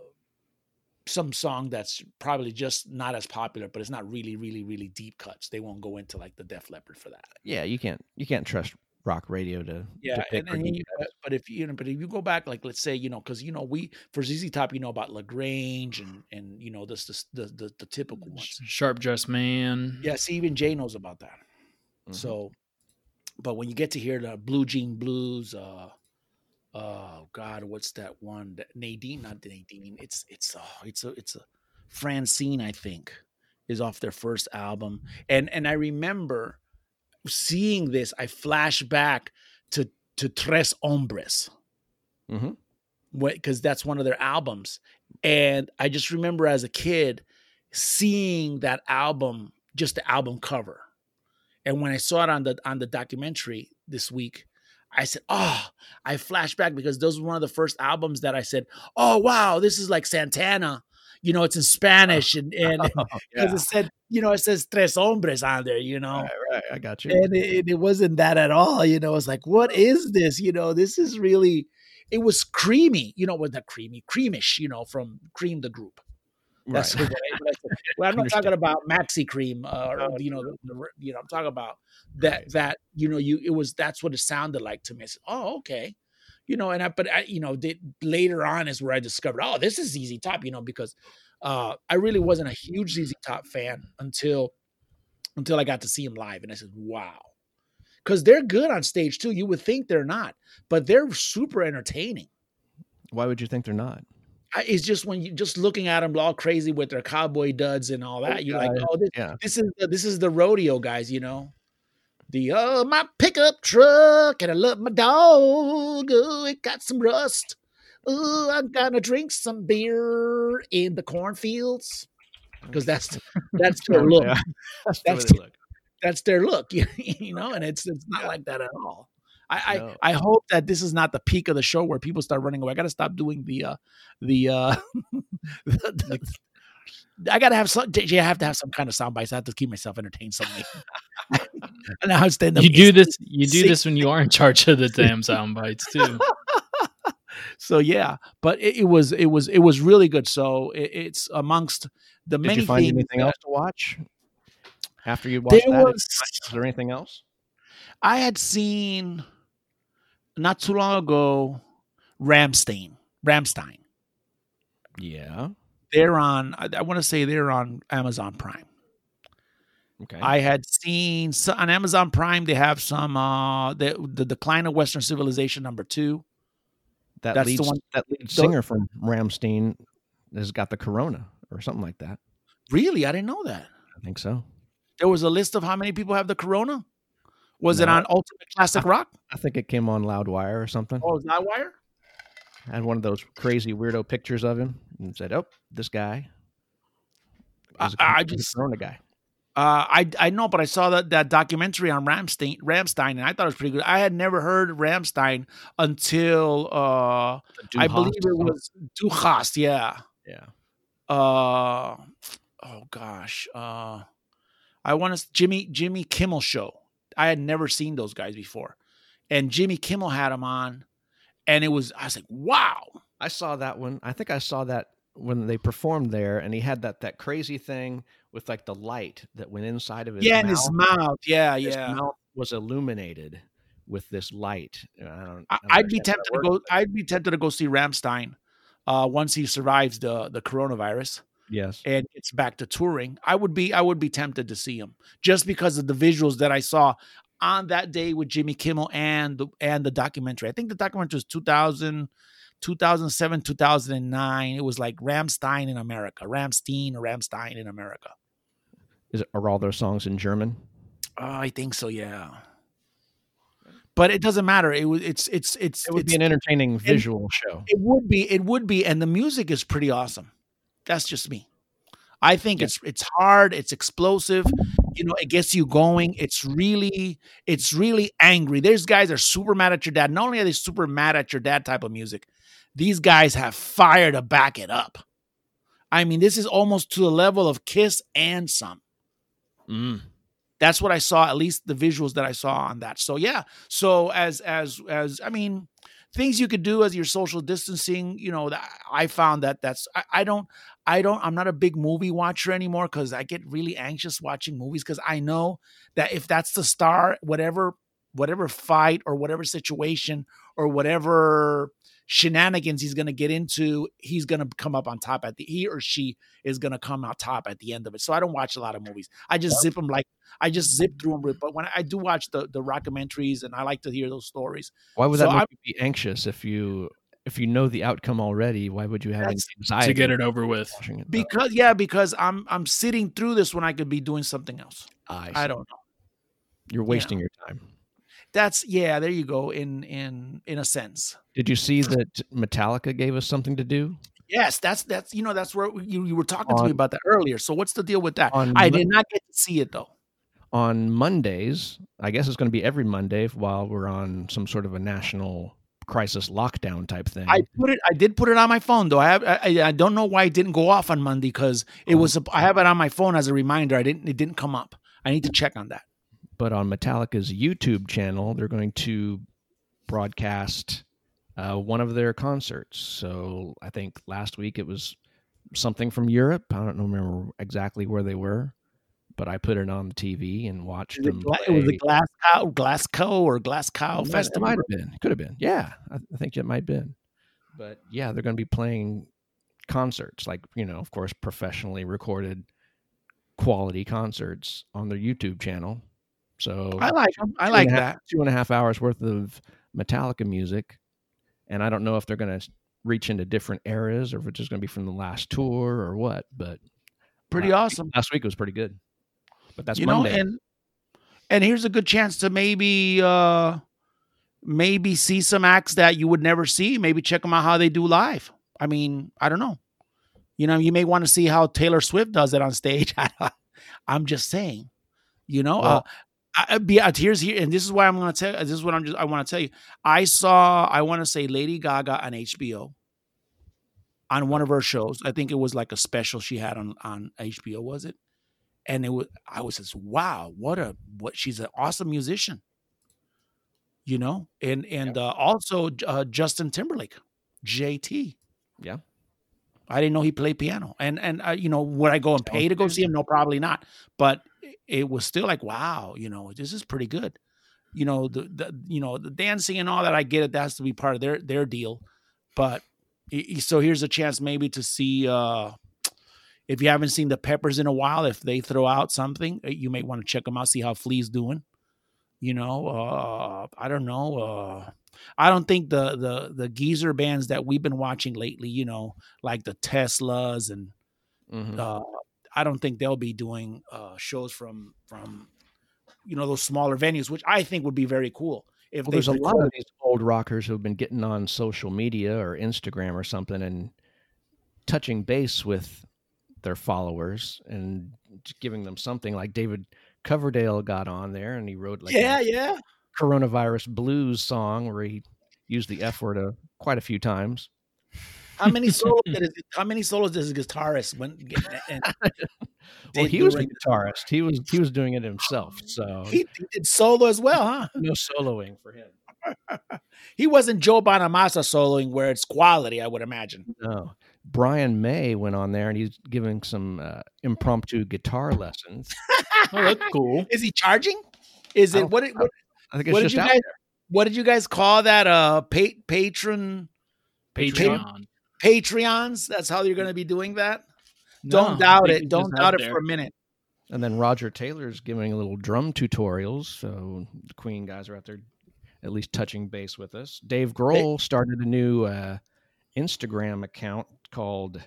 some song that's probably just not as popular but it's not really really really deep cuts they won't go into like the def leppard for that yeah, you can't you can't trust rock radio to yeah, to pick and, or and you, cuts. but, but if you know, but if you go back, like let's say you know, because you know we for ZZ Top, you know about La Grange and and you know this, this the the the typical ones. Sharp dressed man. Yeah, see, even Jay knows about that. Mhm. So, but when you get to hear the Blue Jean Blues, uh, oh God, what's that one? That Nadine, not Nadine. It's it's oh, it's a it's a Francine, I think, is off their first album, and and I remember seeing this. I flash back to to Tres Hombres mm-hmm because that's one of their albums. And I just remember as a kid seeing that album, just the album cover. And when I saw it on the on the documentary this week, I said, "Oh!" I flashed back because those were one of the first albums that I said, "Oh wow, this is like Santana." You know, it's in uh, Spanish and and because it said, you know, it says Tres Hombres on there. You know, Right, right, I got you. and it, it wasn't that at all. You know, it's like, what is this? You know, this is really. It was creamy, you know, with that creamy, creamish, you know, from Cream the Group. That's Right. I, what I said. Well, I'm not talking about Maxi Cream, uh, or, you know, the, the, you know, I'm talking about that Right. that you know, you it was that's what it sounded like to me. I said, oh, okay, you know, and I but I, you know, they, later on is where I discovered, oh, this is ZZ Top, you know, because uh, I really wasn't a huge ZZ Top fan until until I got to see him live, and I said, wow, because they're good on stage too. You would think they're not, but they're super entertaining. Why would you think they're not? I, it's just when you just looking at them all crazy with their cowboy duds and all oh, that. You're like, oh, this, Yeah. this is the, this is the rodeo guys, you know. The oh my pickup truck and I love my dog. Oh, it got some rust. Oh, I'm gonna drink some beer in the cornfields," because that's that's their look. Yeah. That's That's- they look. That's their look, you know, and it's it's not like that at all. I, No. I I hope that this is not the peak of the show where people start running away. I got to stop doing the uh the uh the- I gotta have some. I have to have some kind of sound bites. I have to keep myself entertained someway. and I stand up. You do this. You do this when you are in charge of the damn sound bites too. so yeah, but it, it was it was it was really good. So it, it's amongst the Did many you find things anything else to watch after you watched that? was- Is there anything else? I had seen not too long ago. Rammstein, Rammstein. Yeah. They're on. I, I want to say they're on Amazon Prime. Okay. I had seen so, on Amazon Prime. They have some uh the the decline of Western civilization number two. that that's the one- that lead singer from Rammstein has got the corona or something like that. Really, I didn't know that. I think so. There was a list of how many people have the corona. Was it on Ultimate Classic Rock? I think it came on Loudwire or something. Oh, is that wire? I had one of those crazy weirdo pictures of him and said, "Oh, this guy." I- I he's a guy. Uh, I I know, but I saw that that documentary on Rammstein, Rammstein, and I thought it was pretty good. I had never heard Rammstein until uh, I believe it was Du Hast, yeah. Yeah. Uh, oh gosh, uh, I want to Jimmy Jimmy Kimmel show. I had never seen those guys before, and Jimmy Kimmel had them on, and it was I was like, wow. I saw that one. I think I saw that when they performed there, and he had that that crazy thing with like the light that went inside of his yeah, mouth. his mouth. Yeah, His yeah. mouth was illuminated with this light. I don't. I, I'd be tempted to go. I'd be tempted to go see Rammstein uh, once he survives the the coronavirus Yes. and gets back to touring. I would be. I would be tempted to see him just because of the visuals that I saw on that day with Jimmy Kimmel and the and the documentary. I think the documentary was 2000, 2007, 2009. It was like Rammstein in America, Rammstein or Rammstein in America. Is it, are all those songs in German? Uh, I think so. Yeah. But it doesn't matter. It was. It's. It's. It's. It would it's, be an entertaining visual show. It would be. It would be, and the music is pretty awesome. That's just me. I think Yeah. it's it's hard. It's explosive. You know, it gets you going. It's really, it's really angry. There's guys that are super mad at your dad. Not only are they super mad at your dad type of music, these guys have fire to back it up. I mean, this is almost to the level of Kiss and some. Mm. That's what I saw, at least the visuals that I saw on that. So yeah. So as as as I mean, things you could do as your social distancing, you know, I found that that's I, I don't I don't I'm not a big movie watcher anymore because I get really anxious watching movies because I know that if that's the star, whatever whatever fight or whatever situation or whatever shenanigans he's going to get into, he's going to come up on top at the he or she is going to come out top at the end of it. So I don't watch a lot of movies. I just zip them like I just zip through them. But when I, I do watch the the documentaries and I like to hear those stories. Why would So that make I'm- you be anxious if you if you know the outcome already? Why would you have anxiety to get it over with. it? Because yeah, because I'm I'm sitting through this when I could be doing something else. I, I don't know. You're wasting your time. That's yeah, there you go. In in in a sense. Did you see that Metallica gave us something to do Yes, that's that's you know that's where you, you were talking to me about that earlier. So what's the deal with that? on I did not get to see it though. on Mondays? I guess it's going to be every Monday while we're on some sort of a national crisis lockdown type thing. I put it. I did put it on my phone though. I have. I, I don't know why it didn't go off on Monday because it Oh. was. I have it on my phone as a reminder. I didn't. It didn't come up. I need to check on that. but on Metallica's YouTube channel, they're going to broadcast uh, one of their concerts. So I think last week it was something from Europe. I don't remember exactly where they were, but I put it on the TV and watched it, them. Gla- it was the play. Glasgow, Glasgow or Glasgow It might- Festival. It might have been. Could have been. Yeah, I, I think it might have been. But yeah, they're going to be playing concerts, like you know, of course, professionally recorded, quality concerts on their YouTube channel. So I like them. I like that. half- two and a half hours worth of Metallica music, and I don't know if they're going to reach into different eras or if it's just going to be from the last tour or what. But Pretty uh, awesome. last week was pretty good. But that's you know, and and here's a good chance to maybe uh maybe see some acts that you would never see. Maybe check them out how they do live. I mean, I don't know. You know, you may want to see how Taylor Swift does it on stage. I'm just saying. You know, Well- uh, I, I- be, uh, here's here, and this is why I'm going to tell. This is what I'm just. I want to tell you. I saw. I want to say Lady Gaga on HBO on one of her shows. I think it was like a special she had on on HBO. Was it? And it was. I was just wow. What a what. She's an awesome musician. You know, and and uh, also uh, Justin Timberlake, JT. Yeah. I didn't know he played piano. And and uh, you know, would I go and pay to go see him? No, probably not. But it was still like, wow, you know, this is pretty good. You know, the, the you know the dancing and all that. I get it. That has to be part of their their deal. But so here's a chance maybe to see uh if you haven't seen the Peppers in a while. If they throw out something, uh, you may want to check them out. See how Flea's doing. You know, uh I don't know. uh I don't think the the the geezer bands that we've been watching lately, you know, like the Teslas and Mhm. uh, I don't think they'll be doing uh, shows from from you know those smaller venues, which I think would be very cool. If Well, there's a lot of these old rockers who've been getting on social media or Instagram or something and touching base with their followers and giving them something like David Coverdale got on there and he wrote like yeah, a yeah. coronavirus blues song where he used the F word a, quite a few times. How many solos? did his, how many solos does his guitarist when? And, Well, he was a guitarist. He was he was doing it himself. Oh, so he, he did solo as well, huh? no soloing for him. He wasn't Joe Bonamassa soloing where it's quality, I would imagine. No. Brian May went on there and he's giving some uh, impromptu guitar lessons. Oh, that's cool. Is he charging? Is it what? It, what, I think it's what did just you out guys? What did you guys call that? Uh, pa- patron Patreon. Patreons. That's how you're going to be doing that. No, Don't doubt it. Don't doubt out it there. for a minute. And then Roger Taylor's giving a little drum tutorials. So the Queen guys are out there at least touching base with us. Dave Grohl started a new uh, Instagram account called,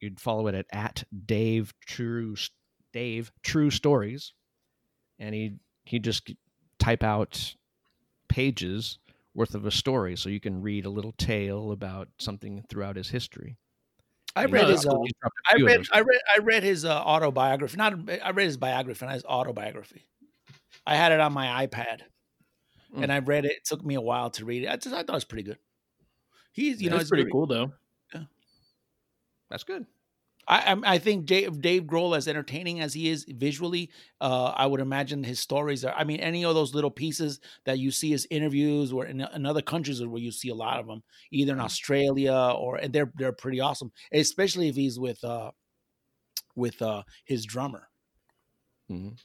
you'd follow it at, at Dave True Dave True Stories. And he he just type out pages worth of a story so you can read a little tale about something throughout his history. I read his. Uh, he's dropped a I few of read. I read. I read his uh, autobiography. Not. I read his biography, not his autobiography. I had it on my iPad, Mm. and I read it. It took me a while to read it. I, just, I thought it was pretty good. He's. You know, that's it's pretty very- cool though. That's good. I, I'm- think Dave, Dave Grohl, as entertaining as he is visually, uh, I would imagine his stories are. I mean, any of those little pieces that you see as interviews, or in, in other countries where you see a lot of them, either in Australia or and they're they're pretty awesome, especially if he's with uh, with uh, his drummer. Mhm.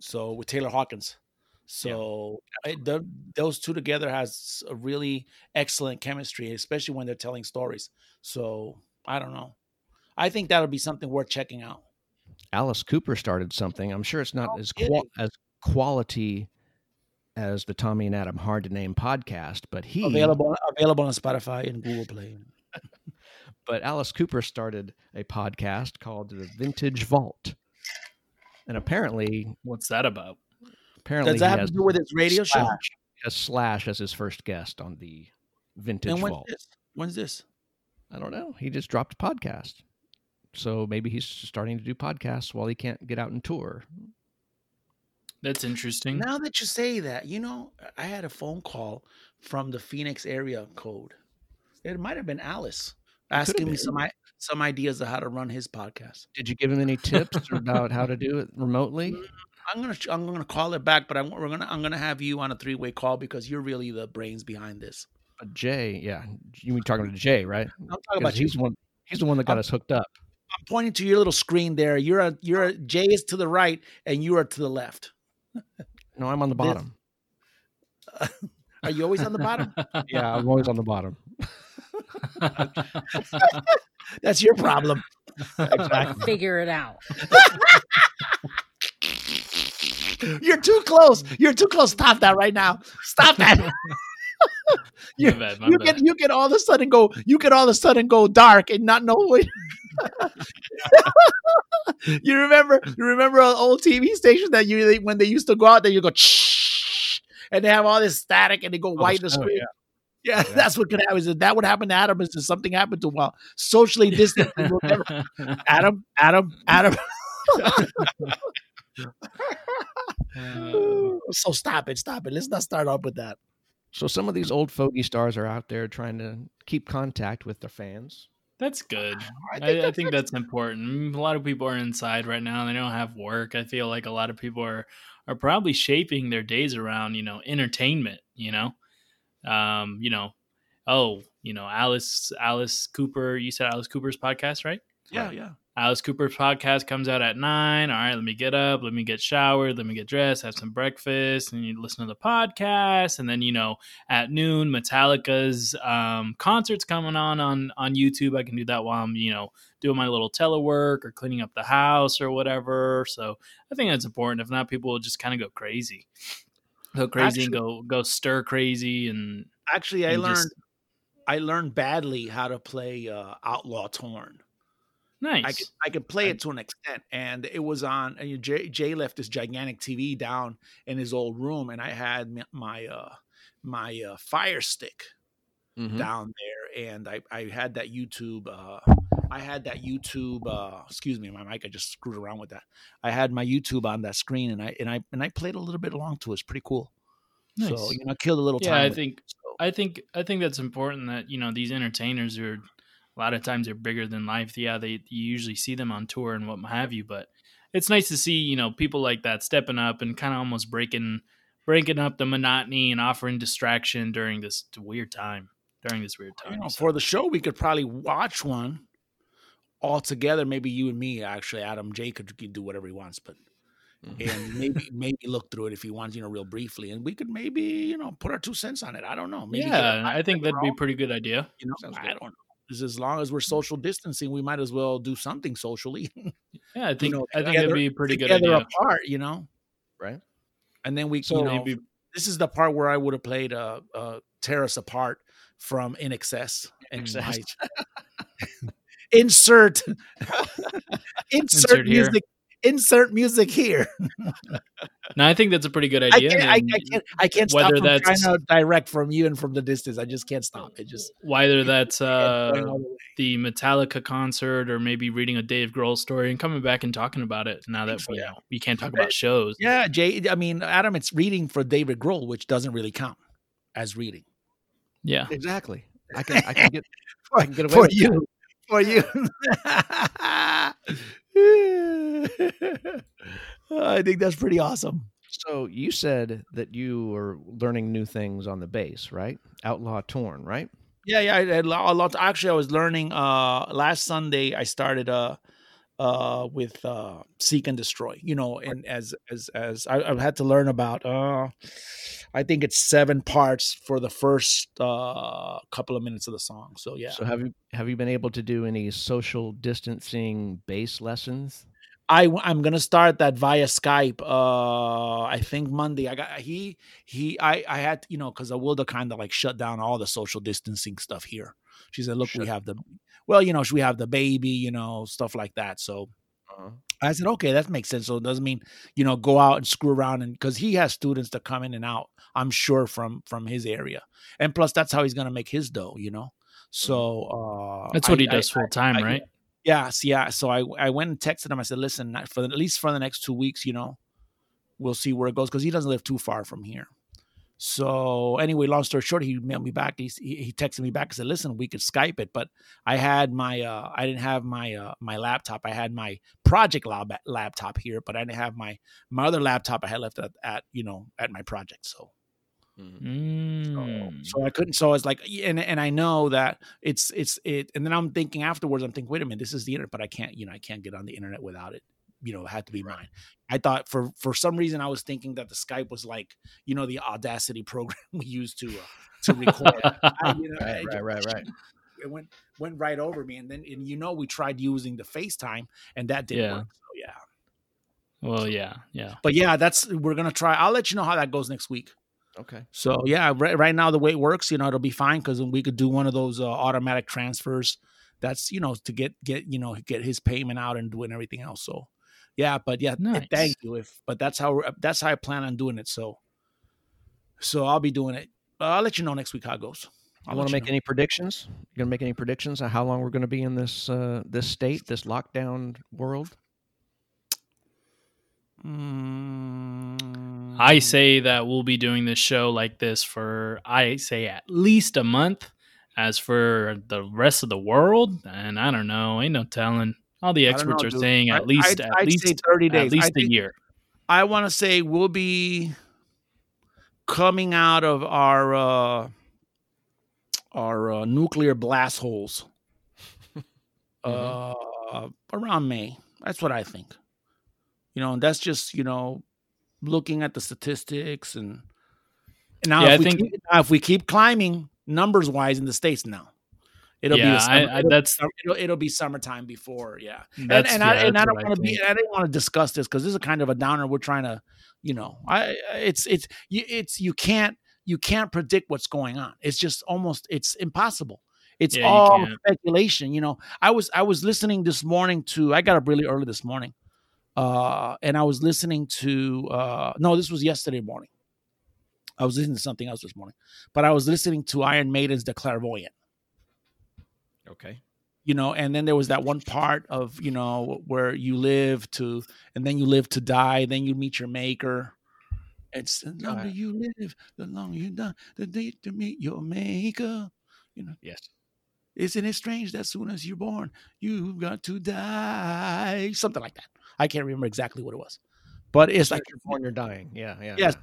So with Taylor Hawkins. So I, the, those two together has a really excellent chemistry, especially when they're telling stories. So I don't know. I think that'll be something worth checking out. Alice Cooper started something. I'm sure it's not Oh, as qual- as quality as the Tommy and Adam Hard to Name podcast, but he Available available on Spotify and Google Play. but Alice Cooper started a podcast called The Vintage Vault. And apparently What's that about? apparently Does that have to do with his radio show? Slash, has Slash as his first guest on the Vintage And when's Vault. this? When's this? I don't know. He just dropped a podcast. So maybe he's starting to do podcasts while he can't get out and tour. That's interesting. Now that you say that, you know, I had a phone call from the Phoenix area code. It might have been Alice asking me some some ideas of how to run his podcast. Did you give him any tips about how to do it remotely? Mm, I'm gonna I'm gonna call it back, but I'm we're gonna I'm gonna have you on a three way call because you're really the brains behind this. Jay, yeah, you were talking to Jay, right? I'm talking about you. he's the one. He's the one that got I'm- us hooked up. I'm pointing to your little screen there. You're a you're a Jay is to the right and you are to the left. No, I'm on the This- bottom. Are you always on the bottom? yeah, I'm always on the bottom. That's your problem. Exactly. Figure it out. You're too close. You're too close. Stop that right now. Stop that. you, bad, you can you can all of a sudden go you can all of a sudden go dark and not know what you remember you remember an old TV station that you when they used to go out there you go shh and they have all this static, and they go oh, the white the screen. yeah. Oh, yeah, that's what could happen. Is that would happen to Adam? Is something happened to him while socially distant? Adam, Adam, Adam. so stop it, stop it. Let's not start off with that. So some of these old fogey stars are out there trying to keep contact with their fans. That's good. I I, think I think that's important. A lot of people are inside right now. They don't have work. I feel like a lot of people are are probably shaping their days around, you know, entertainment, you know. Um, you know, oh, you know, Alice Alice Cooper, you said Alice Cooper's podcast, right? Yeah, yeah. Alice Cooper's podcast comes out at nine. All right, let me get up, let me get showered, let me get dressed, have some breakfast, and you listen to the podcast. And then you know, at noon, Metallica's um, concerts coming on on on YouTube. I can do that while I'm you know doing my little telework or cleaning up the house or whatever. So I think that's important. If not, people will just kind of go crazy, go crazy and go go stir crazy and Actually, I and learned just- I learned badly how to play uh, Outlaw Torn. Nice. I could I could play it to an extent, and it was on. And Jay, Jay left this gigantic TV down in his old room, and I had my uh my uh, Fire Stick Mhm. down there, and I I had that YouTube. uh I had that YouTube. uh Excuse me, my mic. I just screwed around with that. I had my YouTube on that screen, and I and I and I played a little bit along to it. It's pretty cool. Nice. So you know, I killed a little yeah, time. I with it. think So- I think I think that's important that you know these entertainers are a lot of times they're bigger than life. Yeah, they you usually see them on tour and what have you, but it's nice to see you know people like that stepping up and kind of almost breaking breaking up the monotony and offering distraction during this weird time during this weird time. you know, So- for the show, we could probably watch one all together. Maybe you and me, actually, Adam J could, could do whatever he wants, but Mhm. and maybe maybe look through it if he wants, you know, real briefly, and we could maybe you know put our two cents on it. I don't know. Maybe yeah, I think that'd be a pretty good idea. you know. Sounds I don't know. 'Cause As long as we're social distancing, we might as well do something socially. Yeah, I think know, I think that'd be a pretty good together idea. apart, you know. Right. And then we, So you know, Maybe this is the part where I would have played uh, uh, "Tear Us Apart" from INXS. And Excess. my- insert insert, Insert music. Insert music here. no, I think that's a pretty good I idea. can't. I, I can't. I can't stop whether from that's- trying to direct from you and from the distance. I just can't stop. It just Whether that's uh, the Metallica concert or maybe reading a Dave Grohl story and coming back and talking about it now that so, you yeah. we can't talk about shows. yeah, Jay. I mean, Adam. It's reading for David Grohl, which doesn't really count as reading Yeah. Exactly. I can I can get I can get away for with you. For you. I think that's pretty awesome. So you said that you were learning new things on the bass, right? Outlaw Torn, right? Yeah, yeah, I, I, a lot. Actually, I was learning. Uh, last Sunday, I started uh, uh, with uh, Seek and Destroy. You know, and as as as I, I've had to learn about. Uh, I think it's seven parts for the first uh, couple of minutes of the song. So yeah, So have you have you been able to do any social distancing bass lessons? I I'm gonna start that via Skype. Uh, I think Monday. I got he he. I I had you know because Awilda kind of like shut down all the social distancing stuff here. She said, "Look, we Shut- have the well, you know, we have the baby, you know, stuff like that." So Uh-huh. I said, "Okay, that makes sense." So it doesn't mean you know go out and screw around and because he has students that come in and out. I'm sure from from his area, and plus that's how he's gonna make his dough. You know, so uh, That's what I- he does full time, I- right? Yes, yeah. So I I went and texted him. I said, "Listen, for the, at least for the next two weeks, you know, we'll see where it goes because he doesn't live too far from here." So anyway, long story short, he mailed me back. He he he texted me back and said, "Listen, we could Skype it, but I had my uh I didn't have my uh my laptop. I had my project lab laptop here, but I didn't have my my other laptop. I had left at, at you know at my project. So Mm. so I couldn't. So I was like, and and I know that it's it's it. And then I'm thinking afterwards, I'm thinking, wait a minute, this is the internet, but I can't, you know, I can't get on the internet without it. You know, had to be mine. I thought for for some reason I was thinking that the Skype was like, you know, the Audacity program we used to uh, to record. I, you know, Right, right, right, right. It went went right over me, and then and you know we tried using the FaceTime, and that didn't Yeah. work. So yeah, Well, yeah, yeah. but yeah, that's we're gonna try. I'll let you know how that goes next week. Okay. So yeah, right, right now the way it works, you know, it'll be fine because we could do one of those uh, automatic transfers. That's you know to get get you know get his payment out and doing everything else. So yeah, but yeah, th- Nice. thank you. If but that's how that's how I plan on doing it. So So I'll be doing it. Uh, I'll let you know next week how it goes. I I'll want to make know. any predictions? You gonna make any predictions on how long we're gonna be in this uh, this state, this lockdown world? Mm, I say that we'll be doing this show like this for I say at least a month. As for the rest of the world, and I don't know, ain't no telling. All the experts know, are dude. saying I- at least I'd- at I'd least say 30 days. at least I a year. I want to say we'll be coming out of our uh, our uh, nuclear blast holes uh, around May. That's what I think. You know, and that's just you know looking at the statistics and, and now Yeah, if I we think- keep, now if we keep climbing numbers wise in the states now. It'll be Yeah, I- summer, I- it'll, that's- it'll, it'll be summertime before, yeah and, and yeah, I and I don't want to be. I didn't want to discuss this because this is kind of a downer. We're trying to, you know, I it's it's you it's you can't you can't predict what's going on. It's just almost it's impossible. It's Yeah, all can't. speculation. You know, I was I was listening this morning to I got up really early this morning, uh, and I was listening to uh, no, this was yesterday morning. I was listening to something else this morning, but I was listening to Iron Maiden's "The Clairvoyant." Okay. you know and then there was that one part of you know where you live to and then you live to die then you meet your maker it's the longer Right. you live the longer you die the day to meet your maker you know Yes. isn't it strange that as soon as you're born you've got to die something like that i can't remember exactly what it was but it's like you're born, you're dying. Yeah, yeah. Yes,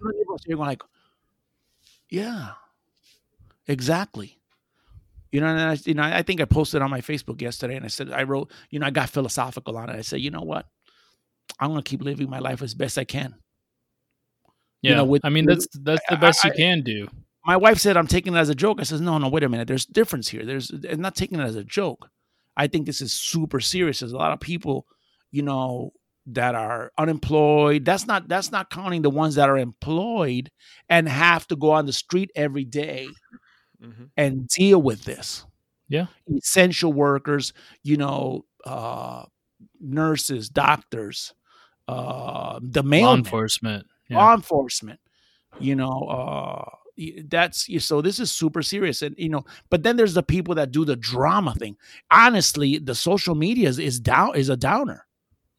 you're going like, yeah, exactly. You know, and I, you know, I think I posted on my Facebook yesterday, and I said I wrote, you know, I got philosophical on it. I said, you know what, I'm gonna keep living my life as best I can. Yeah, you know, with- I mean that's that's the best you I- can do. My wife said I'm taking it as a joke. I says, no, no, wait a minute. There's difference here. There's I'm not taking it as a joke. I think this is super serious. There's a lot of people, you know, that are unemployed. That's not that's not counting the ones that are employed and have to go on the street every day Mhm. and deal with this. Yeah. Essential workers, you know, uh, nurses, doctors, uh, the Law enforcement. Yeah. law enforcement, you know, uh, that's so this is super serious. And, you know, but then there's the people that do the drama thing. Honestly, the social media is, is down, is a downer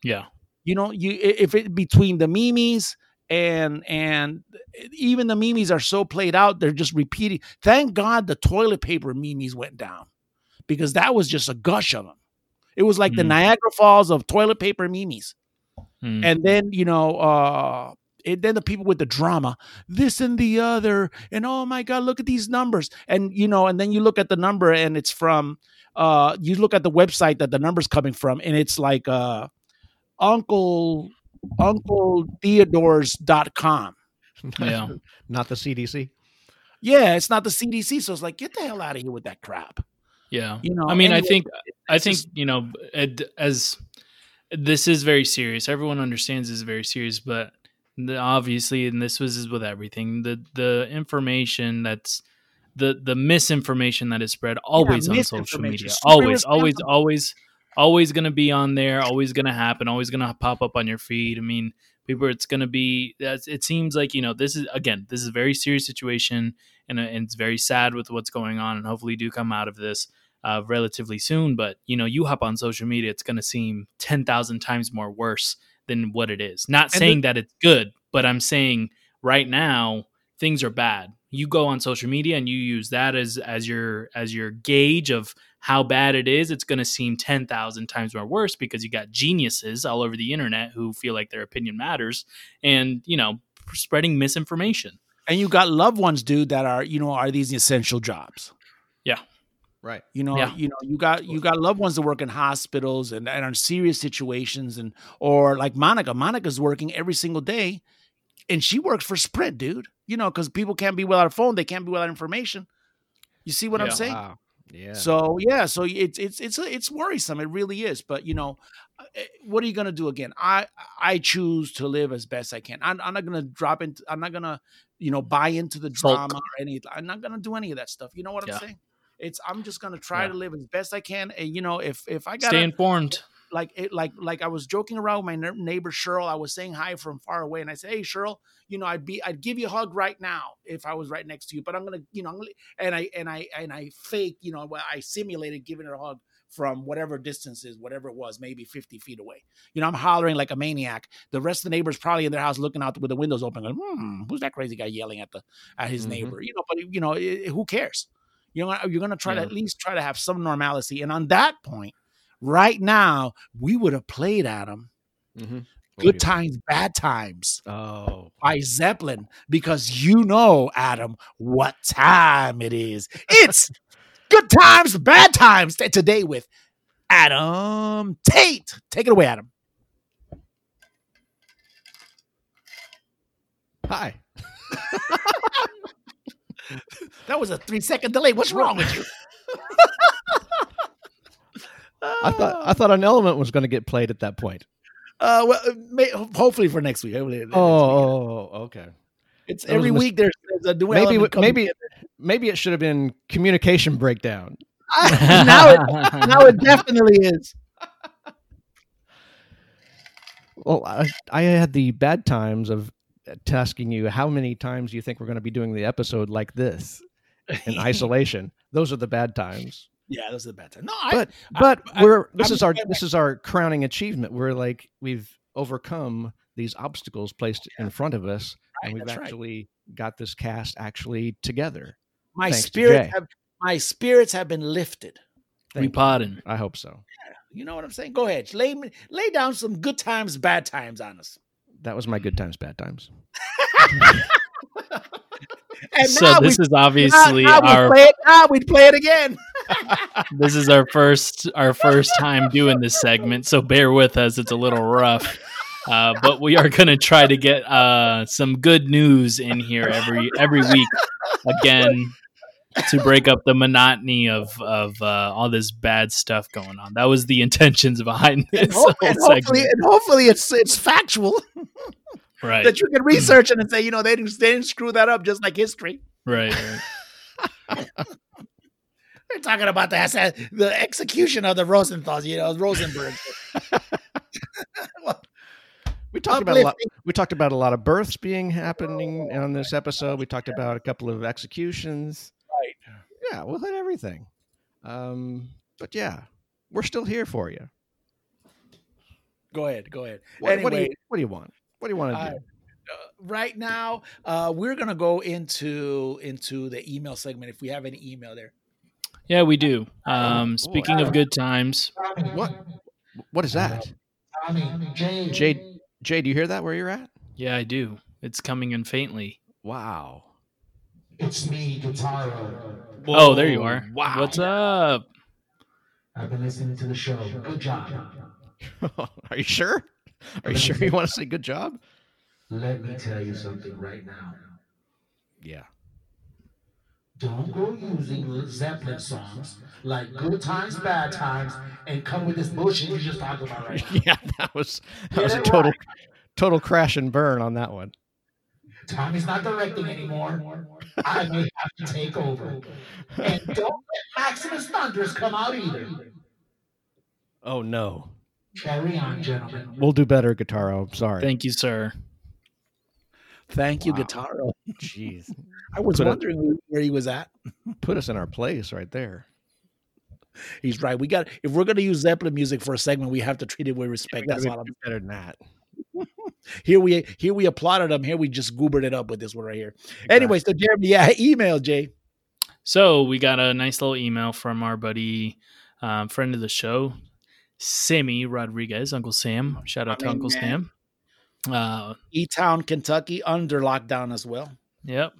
yeah. you know you if it between the memes and and even the memes are so played out they're just repeating thank god the toilet paper memes went down because that was just a gush of them it was like the Mm. niagara falls of toilet paper memes Mm. and then you know uh and then the people with the drama this and the other and oh my god look at these numbers and you know and then you look at the number and it's from uh you look at the website that the number's coming from and it's like uh uncle uncle theodores.com yeah. Not the CDC. yeah it's not the cdc so it's like get the hell out of here with that crap Yeah. you know I mean, I think I think just- you know it, as this is very serious. Everyone understands this is very serious, but the, obviously, and this was is with everything. The the information that's the the misinformation that is spread always on social media. misinformation. Always, always, always, always going to be on there. Always going to happen. Always going to pop up on your feed. I mean, people, it's going to be. It seems like you know this is again. This is a very serious situation, and, uh, and it's very sad with what's going on. And hopefully, do come out of this uh, relatively soon. But you know, you hop on social media, it's going to seem ten thousand times more worse than what it is. Not saying that it's good, but I'm saying right now things are bad. You go on social media and you use that as as your as your gauge of how bad it is. It's going to seem ten thousand times more worse because you got geniuses all over the internet who feel like their opinion matters, and you know, spreading misinformation. and you got loved ones dude that are you know are these essential jobs Yeah. Right. You know, Yeah. you know, you got you got loved ones that work in hospitals and, and are in serious situations, and or like Monica. Monica's working every single day, and she works for Sprint, dude. You know, because people can't be without a phone, they can't be without information. You see what I'm saying? Wow. Yeah. So yeah, so it's it's it's it's worrisome. It really is. But you know, eh, what are you gonna do again? I I choose to live as best I can. I'm, I'm not gonna drop into. I'm not gonna you know buy into the drama or any. I'm not gonna do any of that stuff. You know what I'm Yeah. saying? It's I'm just gonna try Yeah. to live as best I can. And you know, if if I got Stay informed. Like it, like like I was joking around with my neighbor Cheryl. I was saying hi from far away, and I said, "Hey, Cheryl, you know, I'd be I'd give you a hug right now if I was right next to you, but I'm gonna, you know, I'm gonna, and I and I and I fake, you know, I simulated giving her a hug from whatever distance is, whatever it was, maybe 50 feet away. You know, I'm hollering like a maniac. The rest of the neighbors probably in their house looking out with the windows open, going, hmm, who's that crazy guy yelling at the at his Mhm. neighbor? You know, but you know, it, who cares? You know, you're gonna try to at least try to have some normalcy. And on that point, right now, we would have played Adam Mm-hmm. Good Times, Bad Times Oh, by Zeppelin because you know, Adam, what time it is. It's Good Times, Bad Times today with Adam Tate. Take it away, Adam. hi. That was a three second delay. What's wrong with you? I thought I thought an element was going to get played at that point. Uh, well, uh, may, hopefully for next week. Hopefully next Oh, week. oh, oh, okay. it's that every mis- week. There's, there's a new Maybe element coming maybe maybe it should have been communication breakdown. together. now it now it definitely is. Well, I, I had the bad times of tasking you how many times do you think we're going to be doing the episode like this in isolation. Those are the bad times. Yeah, those are the bad times. No, But I- but I- we're this I'm is our glad this is our crowning achievement. We're like we've overcome these obstacles placed in front of us, Right, and we've that's right. actually got this cast actually together. my thanks to spirits have my spirits have been lifted. we Thank you. potting. I hope so. You know what I'm saying? Go ahead, lay lay down some good times, bad times on us. That was my good times, bad times. And So this we, is obviously now, now our we play it. Now we play it again. this is our first our first time doing this segment, so bear with us. It's a little rough. Uh, but we are going to try to get uh, some good news in here every every week again to break up the monotony of of uh, all this bad stuff going on. That was the intentions behind And, this ho- whole and hopefully, segment, and hopefully, it's it's factual right? that you can research it and say, you know, they didn't, they didn't screw that up, just like history. Right, right. They're talking about the the execution of the Rosenthals, you know, Rosenberg. We talked about a lot. We talked about a lot of births being happening on this episode. We talked about a couple of executions. Right. Yeah, we'll hit everything. Um, but yeah, we're still here for you. Go ahead, go ahead. What, what do Anyway, you What do you want? What do you want to Uh, do? right now, uh, we're gonna go into into the email segment. If we have any email there, Yeah, we do. Um, speaking of good times, What? What is that? Jay, Jay, do you hear that where you're at? yeah, I do. It's coming in faintly. Wow. It's me, Guitaro. Oh, there you are. Wow. What's up? I've been listening to the show. Good job. Are you sure? Are you sure you want to say good job? Let me tell you something right now. Yeah. Don't go using Zeppelin songs like Good Times, Bad Times, and come with this bullshit you just talked about right now. Yeah, that was that Get was a total right. total crash and burn on that one. Tommy's not directing anymore. I may have to take over. And don't let Maximus Thunders come out either. Oh no. Carry on, gentlemen. We'll do better, Guitaro. I'm sorry. Thank you, sir. thank you, Wow. Guitaro. Jeez. I was Put it- wondering where he was at. Put us in our place right there. He's right. We got if we're gonna use Zeppelin music for a segment, we have to treat it with respect. That's all. I'm, better than that. here we here we applauded him. Here we just goobered it up with this one right here. Anyway, so Jeremy, yeah, email Jay. So we got a nice little email from our buddy, um, friend of the show, Sammy Rodriguez, Uncle Sam. Shout out to My Uncle man. Sam. Uh, E Town, Kentucky, under lockdown as well. Yep.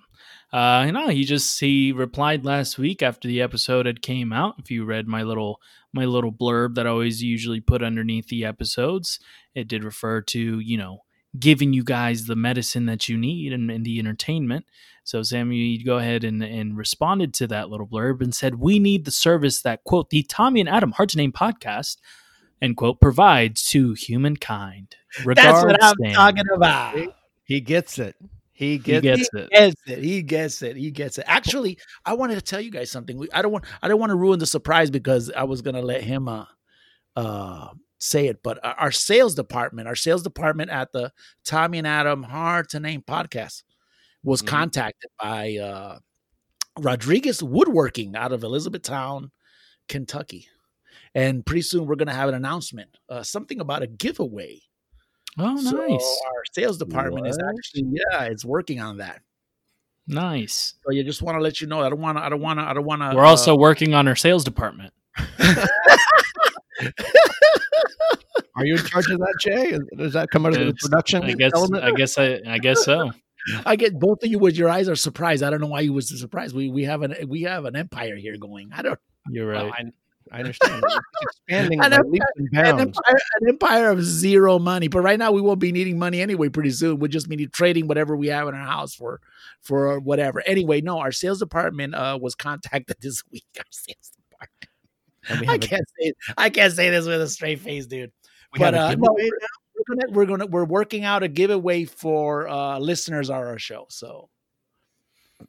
Uh, you know, he just he replied last week after the episode had came out. If you read my little my little blurb that I always usually put underneath the episodes, it did refer to you know giving you guys the medicine that you need and, and the entertainment. So Sammy, you go ahead and, and responded to that little blurb and said, "We need the service that quote the Tommy and Adam Hard to Name podcast." End quote provides to humankind. Regards, That's what I'm Sam. talking about. He gets it. He He gets, gets he it. gets it. He gets it. He gets it. Actually, I wanted to tell you guys something. We, I don't want. I don't want to ruin the surprise because I was gonna let him uh, uh, say it, but our sales department, our sales department at the Tommy and Adam Hard to Name podcast was Mhm. contacted by uh, Rodriguez Woodworking out of Elizabethtown, Kentucky. And pretty soon we're going to have an announcement, uh, something about a giveaway. Oh, So nice, our sales department is actually, yeah, it's working on that. nice. So you just want to let you know. I don't want to. I don't want to. I don't want to. We're also working on our sales department. Are you in charge of that, Jay? Does that come out of the production I guess. element? I guess. I, I guess so. I get both of you with your eyes are surprised. I don't know why you was surprised. We we have an we have an empire here going. I don't You're Well, right. I, I understand. Expanding I by know. leaps and an empire, an empire of zero money. But right now we won't be needing money anyway. Pretty soon we'll just be trading whatever we have in our house for for whatever. Anyway, no, our sales department uh, was contacted this week. Our sales department. I can't say I can't say this with a straight face, dude. We but uh, no, we're, we're gonna we're gonna we're working out a giveaway for uh listeners of our show. So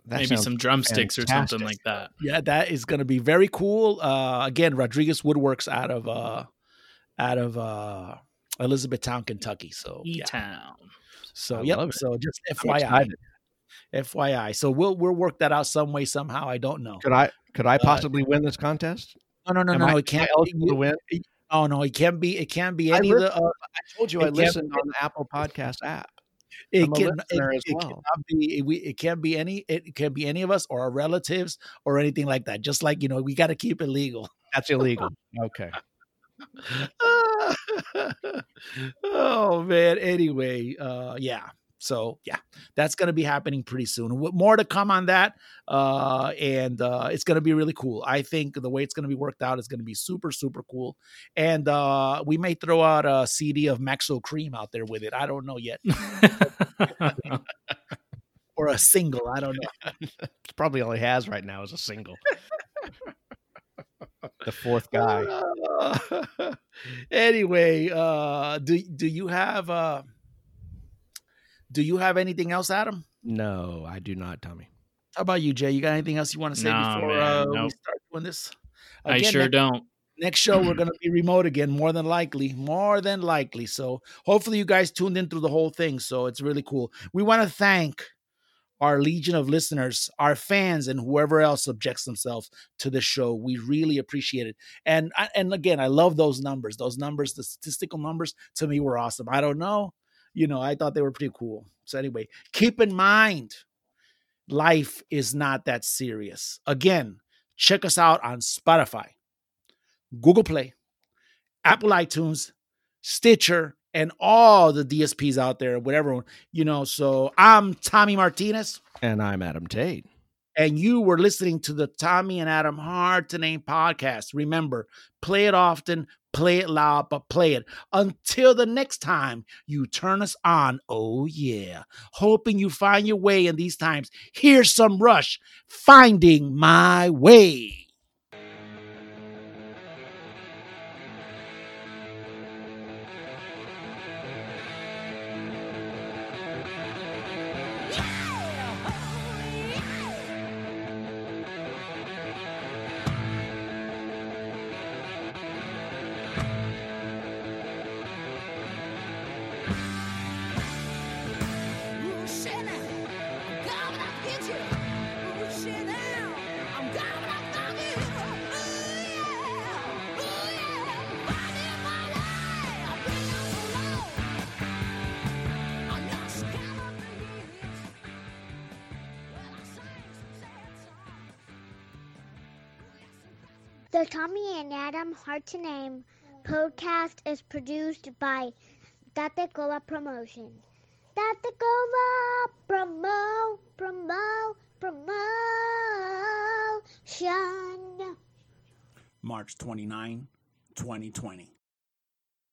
That Maybe some drumsticks or something like that. yeah, that is gonna be very cool. Uh again, Rodriguez Woodworks out of uh out of uh Elizabethtown, Kentucky. So E yeah. Town. So I yep. So just FYI. FYI. So we'll we'll work that out some way, somehow. I don't know. Could I could I Uh, possibly win this contest? No, no, no, Am no. I- it am I can't eligible to win? Oh no, it can't be it can't be I any of the uh, I told you I listened on the Apple Podcast app. It I'm can it, it well. cannot be we, it can't be any it can be any of us or our relatives or anything like that. Just like you know, we got to keep it legal. That's illegal. Okay. oh man. Anyway, uh, yeah. So yeah, that's gonna be happening pretty soon. More to come on that, uh, and uh, it's gonna be really cool. I think the way it's gonna be worked out is gonna be super super cool, and uh, we may throw out a CD of Maxo Kream out there with it. I don't know yet, or a single. I don't know. It's probably all he has right now is a single. the fourth guy. Uh, anyway, uh, do do you have uh, do you have anything else, Adam? No, I do not, Tommy. How about you, Jay? You got anything else you want to say No, before man, uh, we start doing this? I sure next, don't. next show we're gonna be remote again, more than likely, more than likely. So hopefully you guys tuned in through the whole thing. So it's really cool. We want to thank our legion of listeners, our fans, and whoever else subjects themselves to the show. We really appreciate it. And and again, I love those numbers. Those numbers, the statistical numbers, to me were awesome. I don't know, you know, I thought they were pretty cool. So anyway, keep in mind, life is not that serious. Again, check us out on Spotify, Google Play, Apple iTunes, Stitcher, and all the DSPs out there, whatever, you know. So I'm Tommy Martinez, And I'm Adam Tate. and you were listening to the Tommy and Adam Hard to Name podcast. Remember, play it often, play it loud, but play it until the next time you turn us on. Oh, yeah. Hoping you find your way in these times. Here's some Rush finding my way. And Adam Hard to Name podcast is produced by Date Cola Promotion. Date Promo, Promo, Promotion. March 29, 2020.